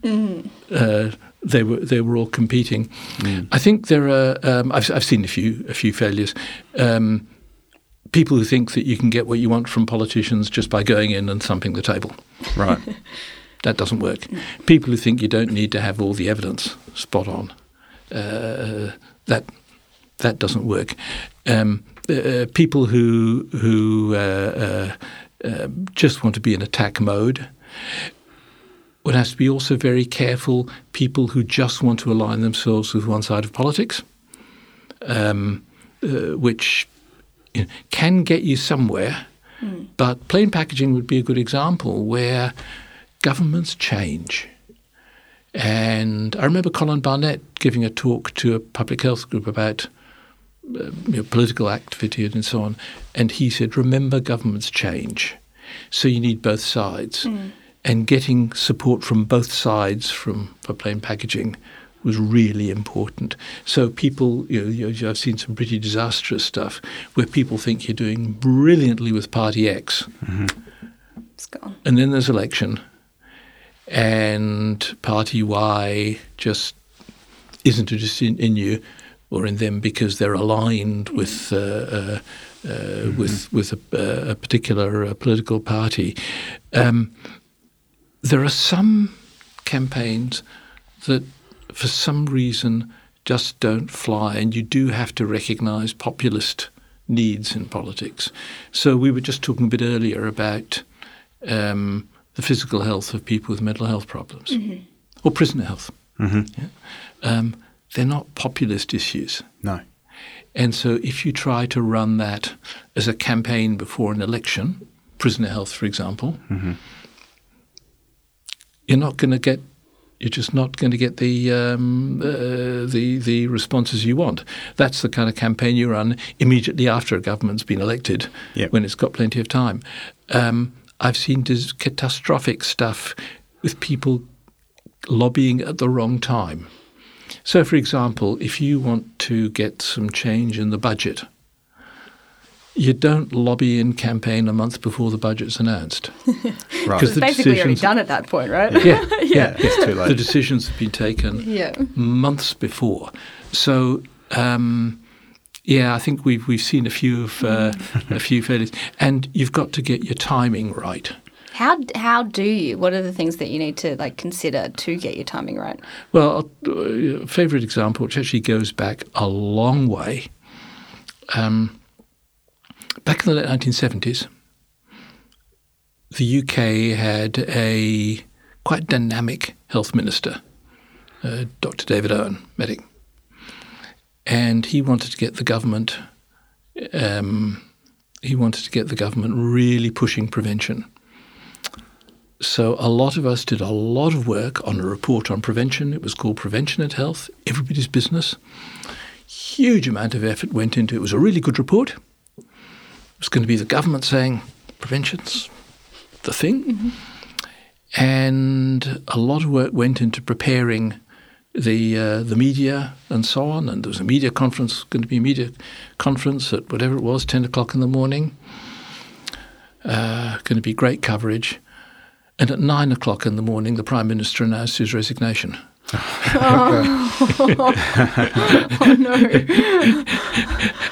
Speaker 6: uh, they were they were all competing. I think there are. Um, I've I've seen a few a few failures. Um, people who think that you can get what you want from politicians just by going in and thumping the table.
Speaker 4: right. (laughs)
Speaker 6: That doesn't work. People who think you don't need to have all the evidence spot on. Uh, that that doesn't work. Um, uh, people who who uh, uh, uh, just want to be in attack mode. One has to be also very careful. People who just want to align themselves with one side of politics, um, uh, which you know, can get you somewhere. But plain packaging would be a good example where governments change. And I remember Colin Barnett giving a talk to a public health group about uh, you know, political activity and so on. And he said, remember, governments change. So you need both sides. And getting support from both sides from for plain packaging was really important. So people, you know, you, I've seen some pretty disastrous stuff where people think you're doing brilliantly with Party X,
Speaker 5: It's gone.
Speaker 6: and then there's election, and Party Y just isn't interested in, in you or in them because they're aligned with uh, uh, uh, with with a, a particular uh, political party. Um, there are some campaigns that, for some reason, just don't fly, and you do have to recognise populist needs in politics. So we were just talking a bit earlier about um, the physical health of people with mental health problems or prisoner health. Yeah? Um, they're not populist issues.
Speaker 4: No.
Speaker 6: And so, if you try to run that as a campaign before an election, prisoner health, for example, you're not going to get. You're just not going to get the um, uh, the the responses you want. That's the kind of campaign you run immediately after a government's been elected,
Speaker 4: Yep.
Speaker 6: when it's got plenty of time. Um, I've seen dis- catastrophic stuff with people lobbying at the wrong time. So, for example, if you want to get some change in the budget, you don't lobby and campaign a month before the budget's announced. (laughs)
Speaker 4: Right.
Speaker 6: Because
Speaker 5: It's basically already done at that point, right? (laughs)
Speaker 6: Yeah,
Speaker 4: yeah, it's too late.
Speaker 6: the decisions have been taken
Speaker 5: Yeah.
Speaker 6: months before. So, um, yeah, I think we've we've seen a few of uh, a few failures, and you've got to get your timing right.
Speaker 5: How how do you? What are the things that you need to like consider to get your timing right?
Speaker 6: Well, a favourite example, which actually goes back a long way. Um, back in the late 1970s, the UK had a quite dynamic health minister, uh, Dr. David Owen, medic, and he wanted to get the government. Um, he wanted to get the government really pushing prevention. So a lot of us did a lot of work on a report on prevention. It was called Prevention and Health, Everybody's Business. Huge amount of effort went into it. It was a really good report. It was going to be the government saying prevention's the thing. And a lot of work went into preparing the uh, the media and so on. And there was a media conference, going to be a media conference at whatever it was, 10 o'clock in the morning. Uh, going to be great coverage. And at nine o'clock in the morning, the Prime Minister announced his resignation. (laughs)
Speaker 5: Oh no!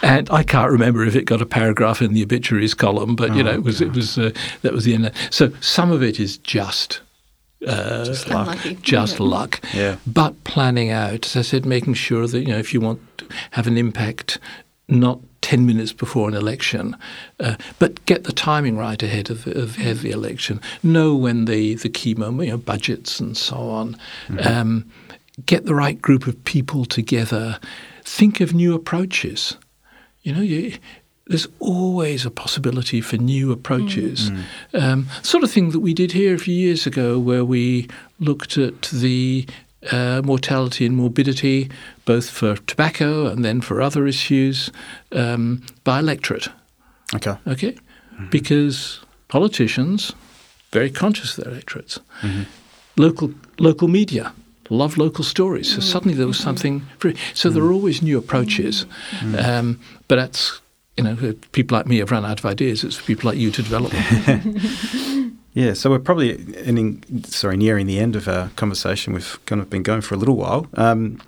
Speaker 6: And I can't remember if it got a paragraph in the obituaries column, but you know, it was it was uh, that was the end. So some of it is just uh, just
Speaker 4: luck.
Speaker 5: Unlucky. (laughs)
Speaker 6: just
Speaker 5: Yeah.
Speaker 6: luck.
Speaker 4: Yeah.
Speaker 6: But planning out, as I said, making sure that you know if you want to have an impact, not ten minutes before an election, uh, but get the timing right ahead of, of, ahead of the election. Know when the the key moment, you know, budgets and so on. Um, get the right group of people together. Think of new approaches. You know, you, there's always a possibility for new approaches. Um, sort of thing that we did here a few years ago, where we looked at the uh, mortality and morbidity, both for tobacco and then for other issues, um, by electorate.
Speaker 4: Okay.
Speaker 6: Okay, because politicians very conscious of their electorates. Local local media love local stories. So suddenly there was something. Very, so there are always new approaches, um, but that's you know people like me have run out of ideas. It's for people like you to develop them. (laughs)
Speaker 4: Yeah, so we're probably sorry, nearing the end of our conversation. We've kind of been going for a little while. Um,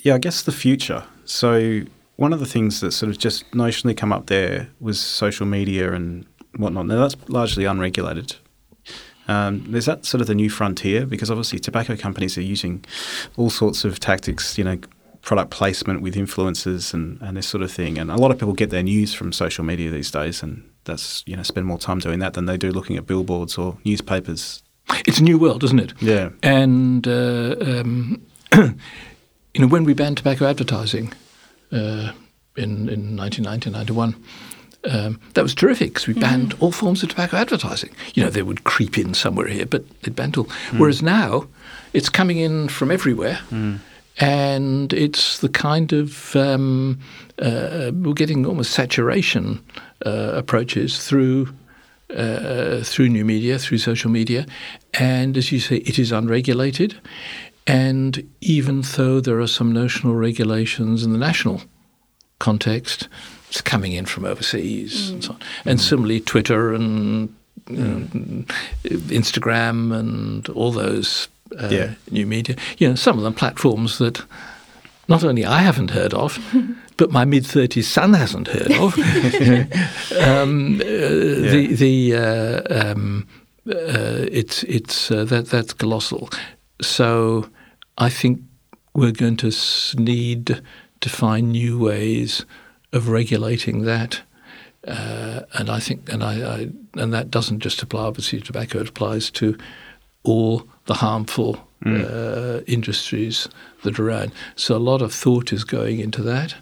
Speaker 4: yeah, I guess the future. So one of the things that sort of just notionally come up there was social media and whatnot. Now that's largely unregulated. Um, is that sort of the new frontier? Because obviously tobacco companies are using all sorts of tactics, you know, product placement with influencers and, and this sort of thing. And a lot of people get their news from social media these days and that's, you know, spend more time doing that than they do looking at billboards or newspapers.
Speaker 6: it's a new world, isn't it?
Speaker 4: Yeah.
Speaker 6: And uh, um, (clears throat) you know, when we banned tobacco advertising uh, in in 1990, 91, um, that was terrific because we banned all forms of tobacco advertising. You know, they would creep in somewhere here, but they'd banned all. Whereas now, it's coming in from everywhere, and it's the kind of um, uh, we're getting almost saturation uh, approaches through uh, through new media, through social media, and as you say, it is unregulated. And even though there are some notional regulations in the national context, it's coming in from overseas mm. and so on. And mm. similarly, Twitter and. Instagram and all those uh, yeah. new media, you know, some of them platforms that not only I haven't heard of, (laughs) but my mid thirties son hasn't heard of. (laughs) um, uh, yeah. The the uh, um, uh, it's it's uh, that that's colossal. So I think we're going to need to find new ways of regulating that. Uh, and I think, and I, I, and that doesn't just apply obviously to tobacco; it applies to all the harmful mm. uh, industries that are around. So a lot of thought is going into that.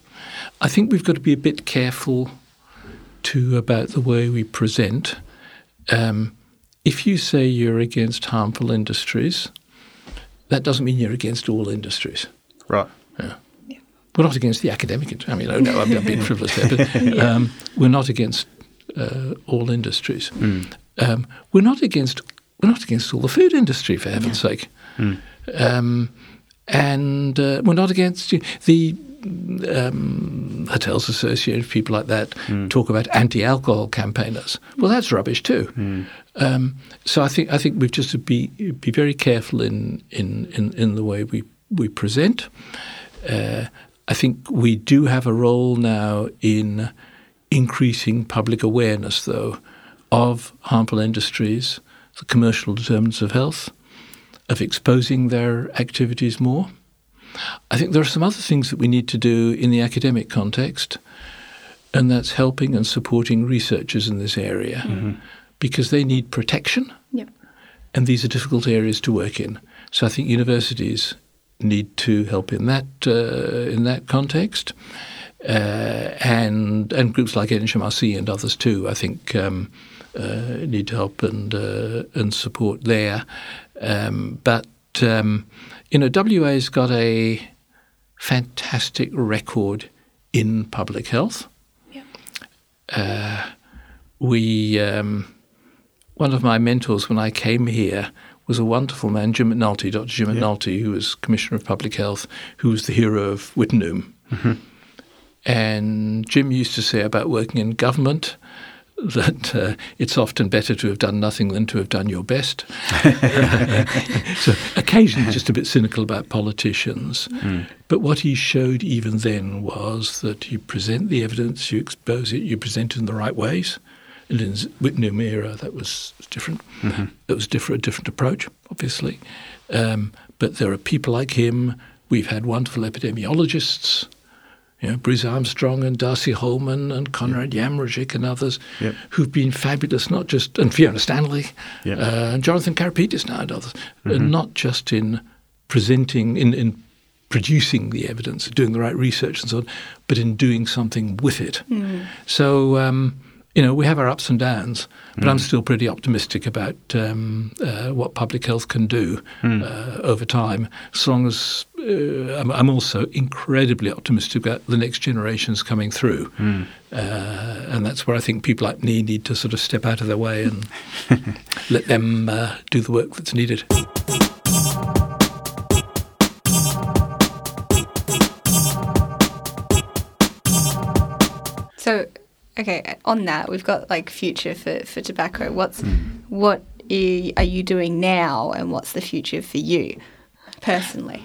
Speaker 6: I think we've got to be a bit careful too about the way we present. Um, if you say you're against harmful industries, that doesn't mean you're against all industries.
Speaker 4: Right.
Speaker 6: Yeah. yeah. We're not against the academic. I mean, oh no, I'm, being (laughs) frivolous there, but um, we're not against uh, all industries. Mm. Um, we're not against we're not against all the food industry, for heaven's yeah. sake. Mm. Um, and uh, we're not against the um, hotels associated people like that mm. talk about anti-alcohol campaigners. Well, that's rubbish too. Mm. Um, so I think I think we've just to be be very careful in in in, in the way we we present. Uh, I think we do have a role now in increasing public awareness, though, of harmful industries, the commercial determinants of health, of exposing their activities more. I think there are some other things that we need to do in the academic context, and that's helping and supporting researchers in this area mm-hmm. because they need protection.
Speaker 5: Yep.
Speaker 6: And these are difficult areas to work in. So I think universities need to help in that uh, in that context, uh, and and groups like NHMRC and others too. I think um, uh, need help and uh, and support there. Um, but um, you know, WA's got a fantastic record in public health.
Speaker 5: Yeah.
Speaker 6: Uh, we, um, one of my mentors when I came here was a wonderful man, Jim McNulty, Dr. Jim yeah. McNulty, who was Commissioner of Public Health, who was the hero of Wittenoom. Mm-hmm. And Jim used to say about working in government (laughs) that uh, it's often better to have done nothing than to have done your best. (laughs) (laughs) so occasionally just a bit cynical about politicians. Mm. But what he showed even then was that you present the evidence, you expose it, you present it in the right ways. And in Wittenoom era, that was different. Mm-hmm. It was different, a different approach, obviously. Um, but there are people like him. We've had wonderful epidemiologists you know, Bruce Armstrong and D'Arcy Holman and Konrad yep. Jamrozik and others yep. who've been fabulous, not just, and Fiona Stanley yep. uh, and Jonathan Carapetis now and others, mm-hmm. uh, not just in presenting, in, in producing the evidence, doing the right research and so on, but in doing something with it. Mm. So, um, you know, we have our ups and downs, but mm. I'm still pretty optimistic about um, uh, what public health can do mm. uh, over time. As long as uh, I'm, I'm, also incredibly optimistic about the next generations coming through, mm. and that's where I think people like me need to sort of step out of their way and (laughs) let them uh, do the work that's needed.
Speaker 5: So okay, on that, we've got like future for, for tobacco. What's mm. what are you doing now, and what's the future for you personally?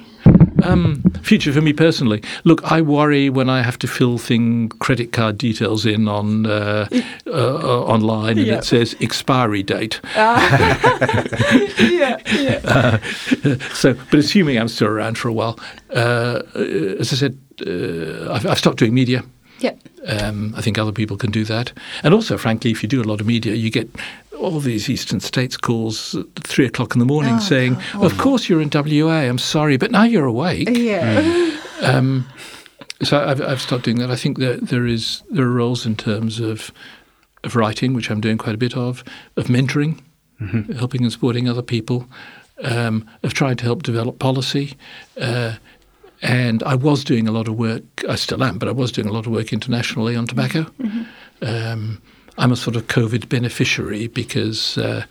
Speaker 6: Um, future for me personally. Look, I worry when I have to fill thing credit card details in on uh, (laughs) uh, uh, online and it says expiry date. Uh. (laughs) yeah, yeah. Uh, (laughs) so, but assuming I'm still around for a while, uh, as I said, I've, I've stopped doing media.
Speaker 5: Yep.
Speaker 6: Um, I think other people can do that. And also, frankly, if you do a lot of media, you get all these Eastern States calls at three o'clock in the morning oh, saying, well, "Of course you're in WA. I'm sorry, but now you're awake."
Speaker 5: Yeah. Mm. Um,
Speaker 6: so I've, I've stopped doing that. I think that there is there are roles in terms of of writing, which I'm doing quite a bit of, of mentoring, mm-hmm. helping and supporting other people, um, of trying to help develop policy. Uh, and I was doing a lot of work. I still am, but I was doing a lot of work internationally on tobacco. Um, I'm a sort of COVID beneficiary because uh,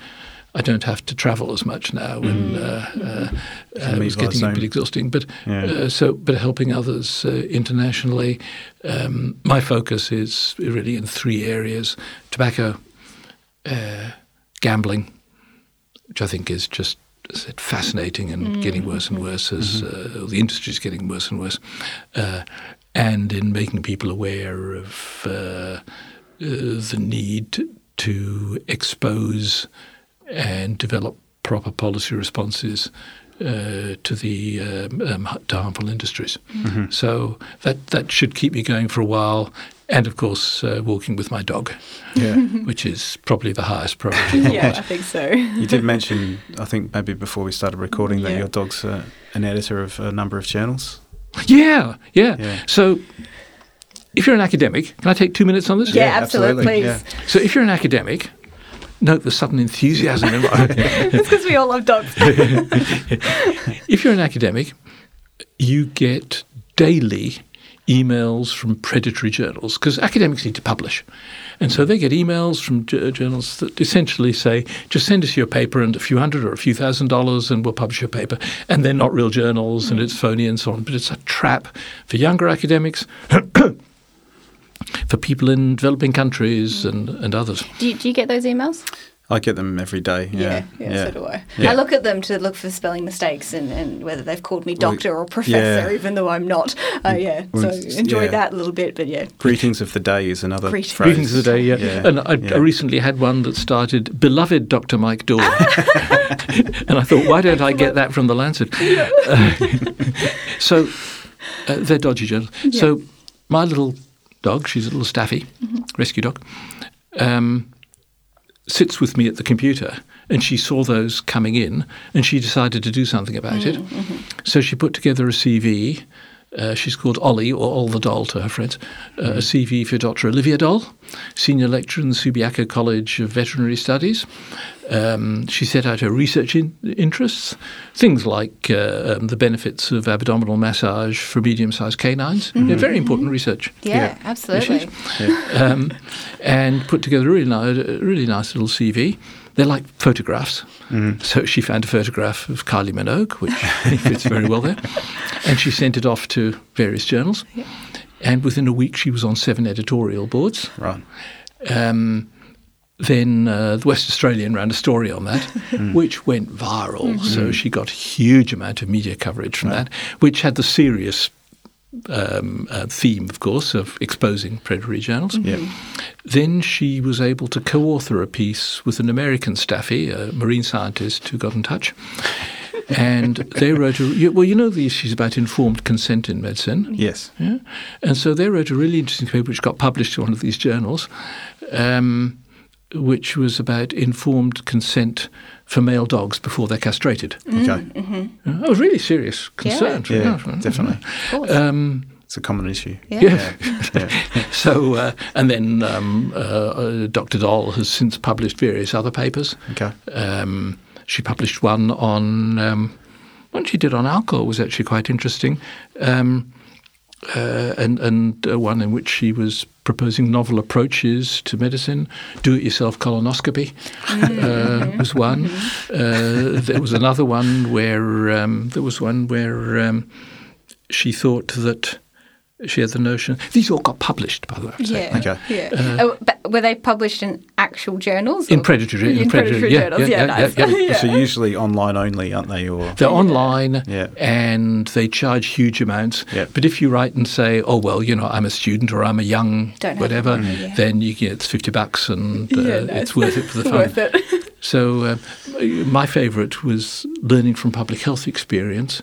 Speaker 6: I don't have to travel as much now, and uh, uh, uh, it's
Speaker 4: by the
Speaker 6: getting a bit exhausting. But
Speaker 4: Yeah.
Speaker 6: uh, so, but helping others uh, internationally, um, my focus is really in three areas: tobacco, uh, gambling, which I think is just said, fascinating and getting worse and worse as uh, the industry is getting worse and worse, uh, and in making people aware of uh, uh, the need to expose and develop proper policy responses uh, to the um, um, to harmful industries. So that that should keep me going for a while. And of course, uh, walking with my dog,
Speaker 4: Yeah. (laughs)
Speaker 6: which is probably the highest priority. (laughs)
Speaker 5: yeah, I think so. (laughs)
Speaker 4: You did mention, I think maybe before we started recording, that
Speaker 5: Yeah.
Speaker 4: your dog's uh, an editor of a number of journals.
Speaker 6: Yeah, yeah,
Speaker 4: Yeah.
Speaker 6: So, if you're an academic, can I take two minutes on this?
Speaker 5: Yeah, absolutely, please.
Speaker 4: Yeah.
Speaker 6: So, if you're an academic, note the sudden enthusiasm in my.
Speaker 5: it's because we all love dogs.
Speaker 6: if you're an academic, you get daily emails from predatory journals because academics need to publish. And so they get emails from j- journals that essentially say, just send us your paper and a few hundred or a few thousand dollars and we'll publish your paper. And they're not real journals and mm. it's phony and so on. But it's a trap for younger academics, (coughs) for people in developing countries and, and others.
Speaker 5: do, you, do you get those emails?
Speaker 4: I get them every day. Yeah,
Speaker 5: yeah, so do I.
Speaker 4: Yeah.
Speaker 5: I look at them to look for spelling mistakes and, and whether they've called me doctor or professor,
Speaker 4: yeah.
Speaker 5: even though I'm not. Uh, yeah, so enjoy
Speaker 4: yeah.
Speaker 5: that a little bit, but yeah.
Speaker 4: Greetings of the day is another
Speaker 5: Greetings.
Speaker 4: phrase.
Speaker 6: Greetings of the day, yeah.
Speaker 4: Yeah,
Speaker 6: And I,
Speaker 4: yeah.
Speaker 6: I recently had one that started, Beloved Dr. Mike Dawn. (laughs) and I thought, why don't I get that from the Lancet? Uh, (laughs) so uh, they're dodgy journals. So my little dog, she's a little staffy, rescue dog, um, sits with me at the computer. And she saw those coming in and she decided to do something about it. Mm-hmm. So she put together a CV. Uh, she's called Ollie, or Ol the Doll to her friends, uh, a CV for Dr. Olivia Doll, senior lecturer in the Subiaco College of Veterinary Studies. Um, she set out her research in, interests, things like uh, um, the benefits of abdominal massage for medium-sized canines. Yeah, very important research
Speaker 5: Yeah, absolutely.
Speaker 6: um, and put together a really nice, a really nice little CV. They're like photographs. So she found a photograph of Kylie Minogue, which (laughs) fits very well there, and she sent it off to various journals. And within a week, she was on seven editorial boards.
Speaker 4: Right.
Speaker 6: Um, then uh, the West Australian ran a story on that, which went viral. So she got a huge amount of media coverage from that, which had the serious um, uh, theme, of course, of exposing predatory journals.
Speaker 4: Yeah.
Speaker 6: Then she was able to co-author a piece with an American staffy, a marine scientist, who got in touch. And they wrote a well. You know the issues about informed consent in medicine.
Speaker 4: Yes.
Speaker 6: Yeah. And so they wrote a really interesting paper which got published in one of these journals, um, which was about informed consent for male dogs before they're castrated.
Speaker 4: Okay.
Speaker 6: Uh, That was really serious concern.
Speaker 4: Yeah, definitely.
Speaker 6: Um,
Speaker 4: It's a common issue.
Speaker 5: Yeah.
Speaker 4: Yeah. (laughs)
Speaker 6: so, uh, and then um, uh, uh, Dr. Doll has since published various other papers.
Speaker 4: Okay.
Speaker 6: Um, she published one on um, one she did on alcohol was actually quite interesting, um, uh, and and uh, one in which she was proposing novel approaches to medicine. Do-it-yourself colonoscopy uh, was one. Uh, there was another one where um, there was one where um, she thought that she had the notion. These all got published, by the way. I have to say.
Speaker 5: Yeah.
Speaker 4: Okay.
Speaker 5: Yeah. oh, but were they published in actual journals?
Speaker 6: In
Speaker 5: or-
Speaker 6: predatory,
Speaker 5: in, predatory,
Speaker 6: yeah,
Speaker 5: journals.
Speaker 6: yeah,
Speaker 5: Yeah,
Speaker 6: yeah,
Speaker 5: nice.
Speaker 6: yeah, yeah. (laughs)
Speaker 5: Yeah.
Speaker 4: So usually online only, aren't they? Or
Speaker 6: They're online
Speaker 4: Yeah.
Speaker 6: and they charge huge amounts.
Speaker 4: Yeah.
Speaker 6: But if you write and say, oh, well, you know, I'm a student or I'm a young
Speaker 5: Don't
Speaker 6: whatever,
Speaker 5: the money, yeah.
Speaker 6: then you get it's 50 bucks and uh,
Speaker 5: Yeah, nice.
Speaker 6: it's worth it for the (laughs) fun.
Speaker 5: Worth it. (laughs)
Speaker 6: So uh, my favourite was learning from public health experience,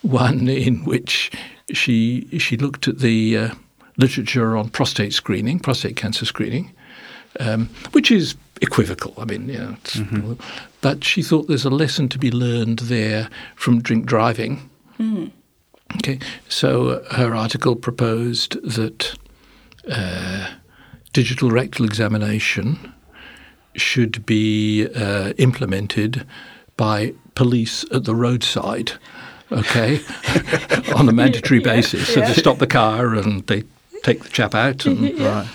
Speaker 6: one in which she she looked at the uh, literature on prostate screening, prostate cancer screening, um, which is equivocal. I mean, you know, it's, but she thought there's a lesson to be learned there from drink driving. Okay, so uh, her article proposed that uh, digital rectal examination should be uh, implemented by police at the roadside okay, (laughs) on a mandatory (laughs) basis. So they stop the car and they take the chap out and (laughs)
Speaker 4: Right.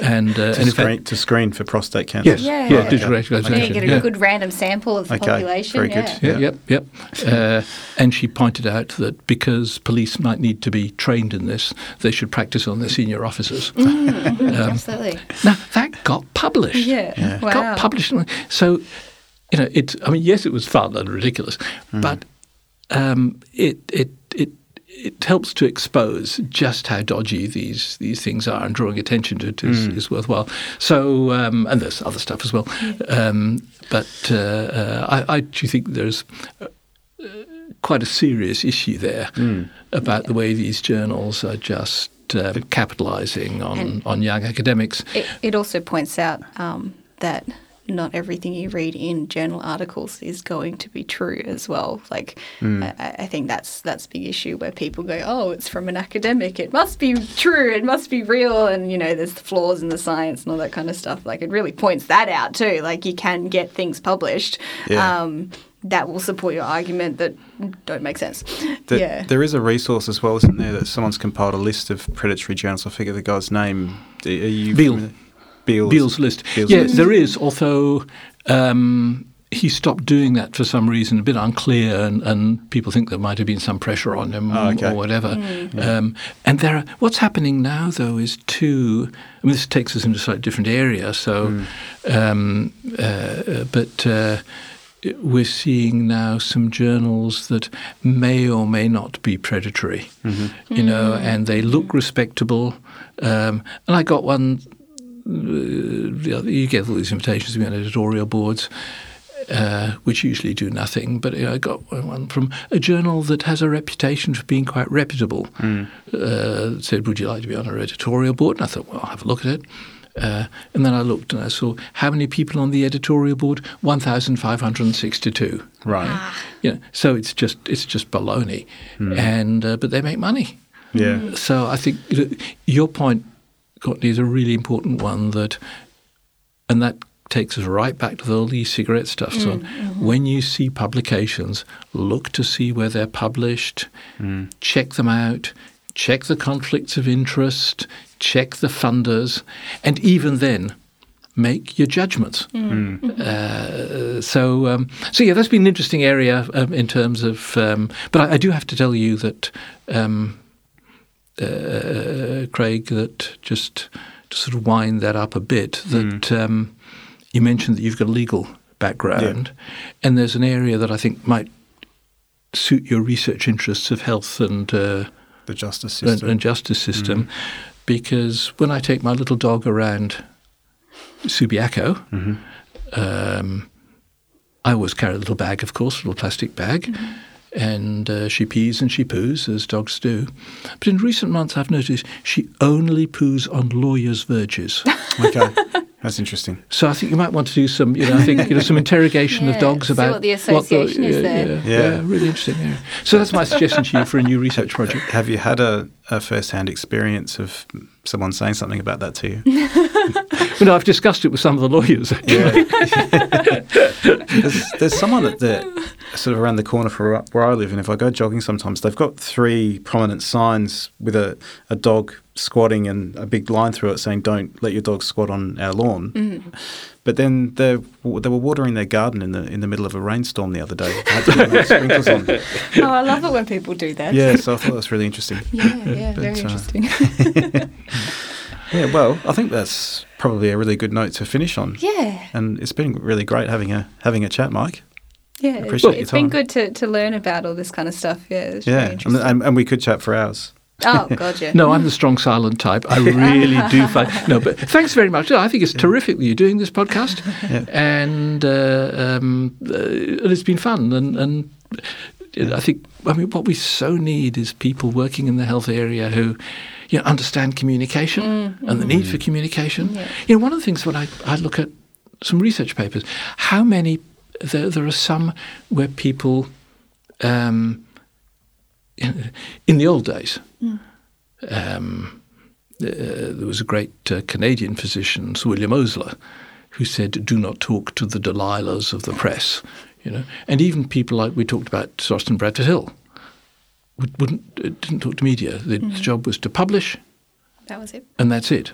Speaker 6: And uh,
Speaker 4: To,
Speaker 6: and in fact-
Speaker 4: screen, to screen for prostate cancer.
Speaker 6: yes,
Speaker 5: Yeah.
Speaker 6: yeah,
Speaker 5: Okay.
Speaker 6: digital
Speaker 5: Yeah,
Speaker 6: recognition.
Speaker 5: you get a
Speaker 6: yeah.
Speaker 5: good random sample of the
Speaker 4: Okay,
Speaker 5: population.
Speaker 4: very
Speaker 5: yeah.
Speaker 4: good.
Speaker 6: Yeah, yep, yep. Uh, and she pointed out that because police might need to be trained in this, they should practice on their senior officers. (laughs)
Speaker 5: Absolutely.
Speaker 6: Now that got published.
Speaker 5: Yeah. Wow.
Speaker 6: got published. So, you know, it. I mean, yes, it was fun and ridiculous, but um, it it it it helps to expose just how dodgy these these things are, and drawing attention to it is, is worthwhile. So, um, and there's other stuff as well, um, but uh, uh, I, I do think there's. uh, Quite a serious issue there about the way these journals are just um, capitalising on,
Speaker 5: And-
Speaker 6: on young academics.
Speaker 5: It, it also points out um, that not everything you read in journal articles is going to be true as well. Like, I, I think that's that's a big issue where people go, "Oh, it's from an academic; it must be true, it must be real," and you know, there's the flaws in the science and all that kind of stuff. Like, it really points that out too. Like, you can get things published.
Speaker 4: Yeah.
Speaker 5: Um, that will support your argument that don't make sense.
Speaker 4: The-
Speaker 5: yeah.
Speaker 4: There is a resource as well, isn't there, that someone's compiled a list of predatory journals. I forget the guy's name. Are you
Speaker 6: Beall.
Speaker 4: Familiar? Beall's,
Speaker 6: Beall's list.
Speaker 4: Beall's
Speaker 6: yeah,
Speaker 4: list.
Speaker 6: there is, although um, he stopped doing that for some reason, a bit unclear, and, and people think there might have been some pressure on him
Speaker 4: Oh, okay.
Speaker 6: or whatever. Um, and there, are, what's happening now, though, is two. I mean, this takes us into a slightly different area. So, um, uh, but. Uh, we're seeing now some journals that may or may not be predatory, you know, and they look respectable. Um, and I got one you get all these invitations to be on editorial boards, uh, which usually do nothing. But you know, I got one from a journal that has a reputation for being quite reputable. Uh, said, "Would you like to be on our editorial board?" And I thought, "Well, I'll have a look at it." Uh, and then I looked and I saw how many people on the editorial board? One thousand five hundred and sixty-two.
Speaker 4: Right.
Speaker 6: You know, so it's just it's just baloney, and uh, but they make money.
Speaker 4: Yeah.
Speaker 6: So I think your point, Courtney, is a really important one that, and that takes us right back to the old e-cigarette stuff. So when you see publications, look to see where they're published, check them out, check the conflicts of interest, check the funders, and even then. Make your judgments. Uh, so, um, so yeah, that's been an interesting area um, in terms of. Um, but I, I do have to tell you that um, uh, Craig, that just to sort of wind that up a bit, that um, you mentioned that you've got a legal background, and there's an area that I think might suit your research interests of health and uh,
Speaker 4: The justice system.
Speaker 6: and justice system, because when I take my little dog around Subiaco, um, I always carry a little bag, of course, a little plastic bag. And uh, she pees and she poos, as dogs do. But in recent months, I've noticed she only poos on lawyers' verges. (laughs)
Speaker 4: okay. That's interesting.
Speaker 6: So I think you might want to do some, you know, I think you know some interrogation of (laughs) dogs
Speaker 5: see
Speaker 6: about
Speaker 5: what the association is
Speaker 6: yeah,
Speaker 5: there.
Speaker 6: Yeah,
Speaker 4: Yeah.
Speaker 6: yeah, really interesting. Yeah. So that's my suggestion to you for a new research project.
Speaker 4: Have you had a, a first-hand experience of someone saying something about that to you? (laughs)
Speaker 6: You know, I've discussed it with some of the lawyers. Actually.
Speaker 4: there's, there's someone at the sort of around the corner from where I live, and if I go jogging sometimes, they've got three prominent signs with a, a dog squatting and a big line through it saying "Don't let your dog squat on our lawn." Mm-hmm. But then they they were watering their garden in the in the middle of a rainstorm the other day. I had to put my sprinklers on. (laughs)
Speaker 5: Oh, I love it when people do that.
Speaker 4: Yeah, so I thought that was really interesting. (laughs)
Speaker 5: Yeah, yeah, (laughs) very
Speaker 4: But, uh,
Speaker 5: interesting.
Speaker 4: Yeah, well, I think that's probably a really good note to finish on.
Speaker 5: yeah,
Speaker 4: And it's been really great having a having a chat, Mike.
Speaker 5: yeah.
Speaker 4: appreciate
Speaker 5: it's
Speaker 4: your
Speaker 5: been good to, to learn about all this kind of stuff. Yeah, it's
Speaker 4: Yeah,
Speaker 5: really
Speaker 4: and, and we could chat for hours.
Speaker 5: Oh, God, yeah.
Speaker 6: No, I'm the strong silent type. I (laughs) really do find no, but thanks very much. I think it's terrific that you're doing this podcast, (laughs)
Speaker 4: Yeah.
Speaker 6: and uh, um, uh, and it's been fun. And and I think I mean what we so need is people working in the health area who. You know, understand communication and the need for communication. You know, one of the things when I, I look at some research papers, how many there, there are some where people um, in the old days, um, uh, there was a great uh, Canadian physician, Sir William Osler, who said, "Do not talk to the Delilahs of the press." You know, and even people like we talked about, Austin Bradford Hill, would, wouldn't uh, didn't talk to media. The, the job was to publish,
Speaker 5: That was it.
Speaker 6: and that's it.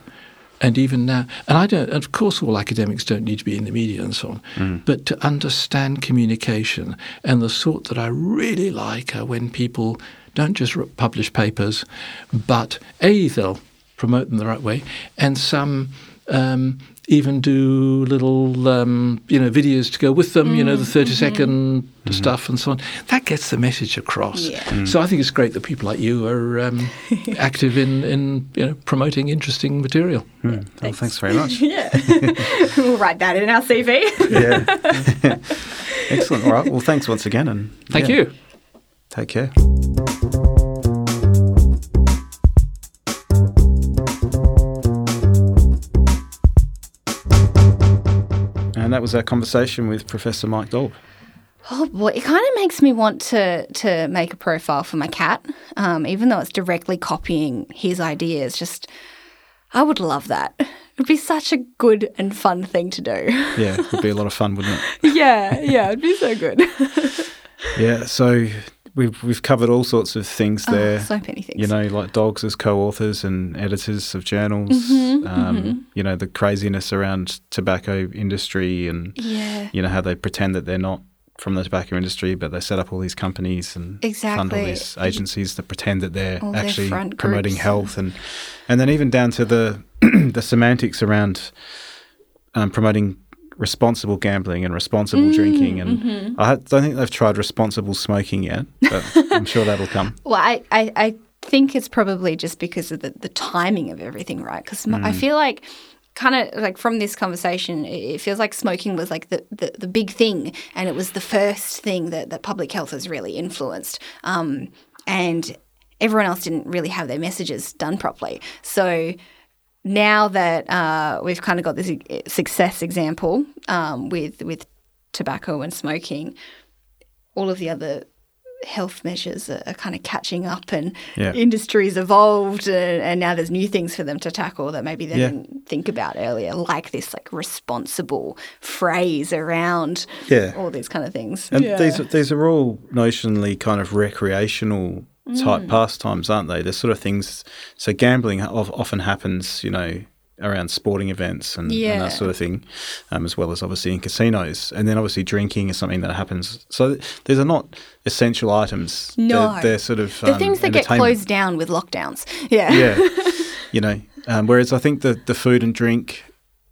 Speaker 6: And even now, and I don't. Of course, all academics don't need to be in the media and so on. Mm. But to understand communication and the sort that I really like are when people don't just publish papers, but a they'll promote them the right way, and some. Um, even do little, um, you know, videos to go with them. You know, the thirty-second stuff and so on. That gets the message across.
Speaker 5: Yeah.
Speaker 6: So I think it's great that people like you are um, (laughs) active in, in you know, promoting interesting material.
Speaker 4: Well, thanks very much. (laughs)
Speaker 5: Yeah. (laughs) we'll write that in our CV.
Speaker 4: yeah. Excellent. All right. Well, thanks once again, and
Speaker 6: Thank
Speaker 4: yeah,
Speaker 6: you.
Speaker 4: Take care. And that was our conversation with Professor Mike Daube.
Speaker 5: Oh boy, it kind of makes me want to to make a profile for my cat, um, even though it's directly copying his ideas. Just, I would love that. It'd be such a good and fun thing to do.
Speaker 4: Yeah, it would be a lot of fun, wouldn't it? (laughs)
Speaker 5: yeah, yeah, it'd be so good. (laughs)
Speaker 4: Yeah. So we've we've covered all sorts of things there.
Speaker 5: Oh, so many things.
Speaker 4: you know, like dogs as co-authors and editors of journals.
Speaker 5: Mm-hmm,
Speaker 4: um, You know, the craziness around tobacco industry and
Speaker 5: yeah,
Speaker 4: you know how they pretend that they're not from the tobacco industry, but they set up all these companies and fund all these agencies that pretend that they're
Speaker 5: All
Speaker 4: actually promoting health and and then even down to the (clears throat) the semantics around um, promoting responsible gambling and responsible
Speaker 5: Mm,
Speaker 4: drinking and
Speaker 5: mm-hmm.
Speaker 4: I don't think they've tried responsible smoking yet, but (laughs) I'm sure that'll come.
Speaker 5: Well, I, I, I think it's probably just because of the, the timing of everything, right? Because I feel like kind of like from this conversation, it it feels like smoking was like the, the, the big thing and it was the first thing that, that public health has really influenced. Um, and everyone else didn't really have their messages done properly. So now that uh, we've kind of got this success example um, with with tobacco and smoking, all of the other health measures are, are kind of catching up, and
Speaker 4: Yeah.
Speaker 5: industries evolved, and, and now there's new things for them to tackle that maybe they
Speaker 4: Yeah.
Speaker 5: didn't think about earlier, like this like responsible phrase around
Speaker 4: Yeah.
Speaker 5: all these kind of things.
Speaker 4: And
Speaker 5: Yeah.
Speaker 4: these these are all notionally kind of recreational type
Speaker 5: Mm.
Speaker 4: pastimes, aren't they? They're sort of things. So gambling often happens, you know, around sporting events and, and that sort of thing, um, as well as obviously in casinos. And then obviously drinking is something that happens. So these are not essential items.
Speaker 5: No.
Speaker 4: they're, they're sort of
Speaker 5: the
Speaker 4: um,
Speaker 5: things that get closed down with lockdowns. Yeah.
Speaker 4: Yeah, (laughs) you know. Um, whereas I think the the food and drink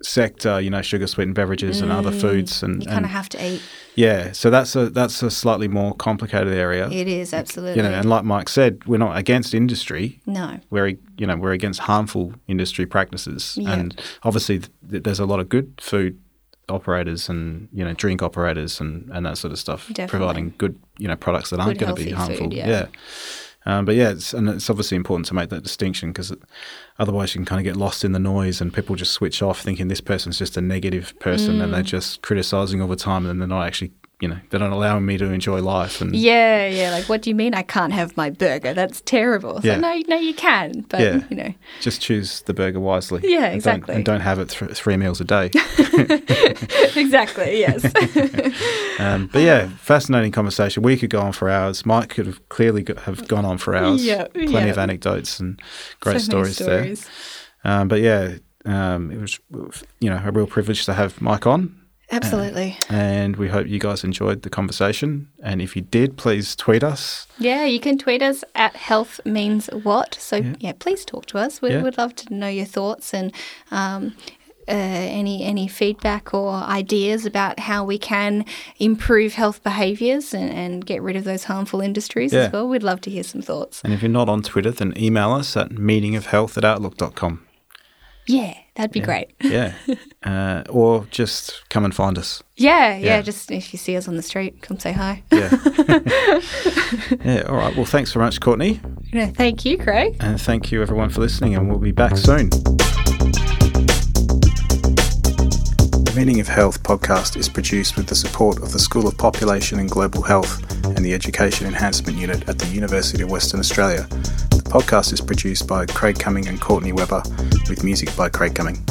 Speaker 4: sector, you know, sugar sweetened beverages and other foods, and,
Speaker 5: Mm. You kind of have to eat.
Speaker 4: yeah, so that's a that's a slightly more complicated area.
Speaker 5: It is absolutely.
Speaker 4: you know, and like Mike said, we're not against industry.
Speaker 5: no.
Speaker 4: We're you know we're against harmful industry practices,
Speaker 5: Yeah.
Speaker 4: and obviously th- there's a lot of good food operators and you know drink operators and, and that sort of stuff
Speaker 5: Definitely.
Speaker 4: providing good you know products that aren't going to be harmful.
Speaker 5: food, yeah.
Speaker 4: Um, but yeah, it's, and it's obviously important to make that distinction because otherwise you can kind of get lost in the noise and people just switch off thinking this person's just a negative person and they're
Speaker 5: Mm.
Speaker 4: just criticizing all the time and they're not actually, you know, they're not allowing me to enjoy life. And
Speaker 5: Yeah, yeah. Like, what do you mean I can't have my burger? That's terrible. It's
Speaker 4: Yeah.
Speaker 5: no, no, you can, but
Speaker 4: Yeah.
Speaker 5: you know,
Speaker 4: just choose the burger wisely.
Speaker 5: Yeah,
Speaker 4: And don't-
Speaker 5: exactly.
Speaker 4: and don't have it th- three meals a day. (laughs)
Speaker 5: exactly. Yes. (laughs)
Speaker 4: Um, but yeah, fascinating conversation. We could go on for hours. Mike could have clearly go- have gone on for hours.
Speaker 5: Yeah,
Speaker 4: Plenty
Speaker 5: yeah.
Speaker 4: of anecdotes and great
Speaker 5: So many
Speaker 4: stories, there. Um, but yeah, um, it was you know a real privilege to have Mike on,
Speaker 5: Absolutely.
Speaker 4: and we hope you guys enjoyed the conversation. And if you did, please tweet us.
Speaker 5: Yeah, you can tweet us at health means what. So yeah, please talk to us. We
Speaker 4: Yeah.
Speaker 5: would love to know your thoughts and um, uh, any any feedback or ideas about how we can improve health behaviours and, and get rid of those harmful industries
Speaker 4: Yeah.
Speaker 5: as well. We'd love to hear some thoughts.
Speaker 4: And if you're not on Twitter, then email us at meaningofhealth at outlook.com.
Speaker 5: Yeah, that'd be great. (laughs)
Speaker 4: Yeah. uh, or just come and find us.
Speaker 5: Yeah, yeah,
Speaker 4: Yeah.
Speaker 5: Just if you see us on the street, come say hi.
Speaker 4: Yeah. (laughs) (laughs) yeah. All right. Well, thanks very much, Courtney.
Speaker 5: Yeah, thank you, Craig.
Speaker 4: And thank you, everyone, for listening. And we'll be back soon. The Meaning of Health podcast is produced with the support of the School of Population and Global Health and the Education Enhancement Unit at the University of Western Australia. The podcast is produced by Craig Cumming and Courtney Webber, with music by Craig Cumming.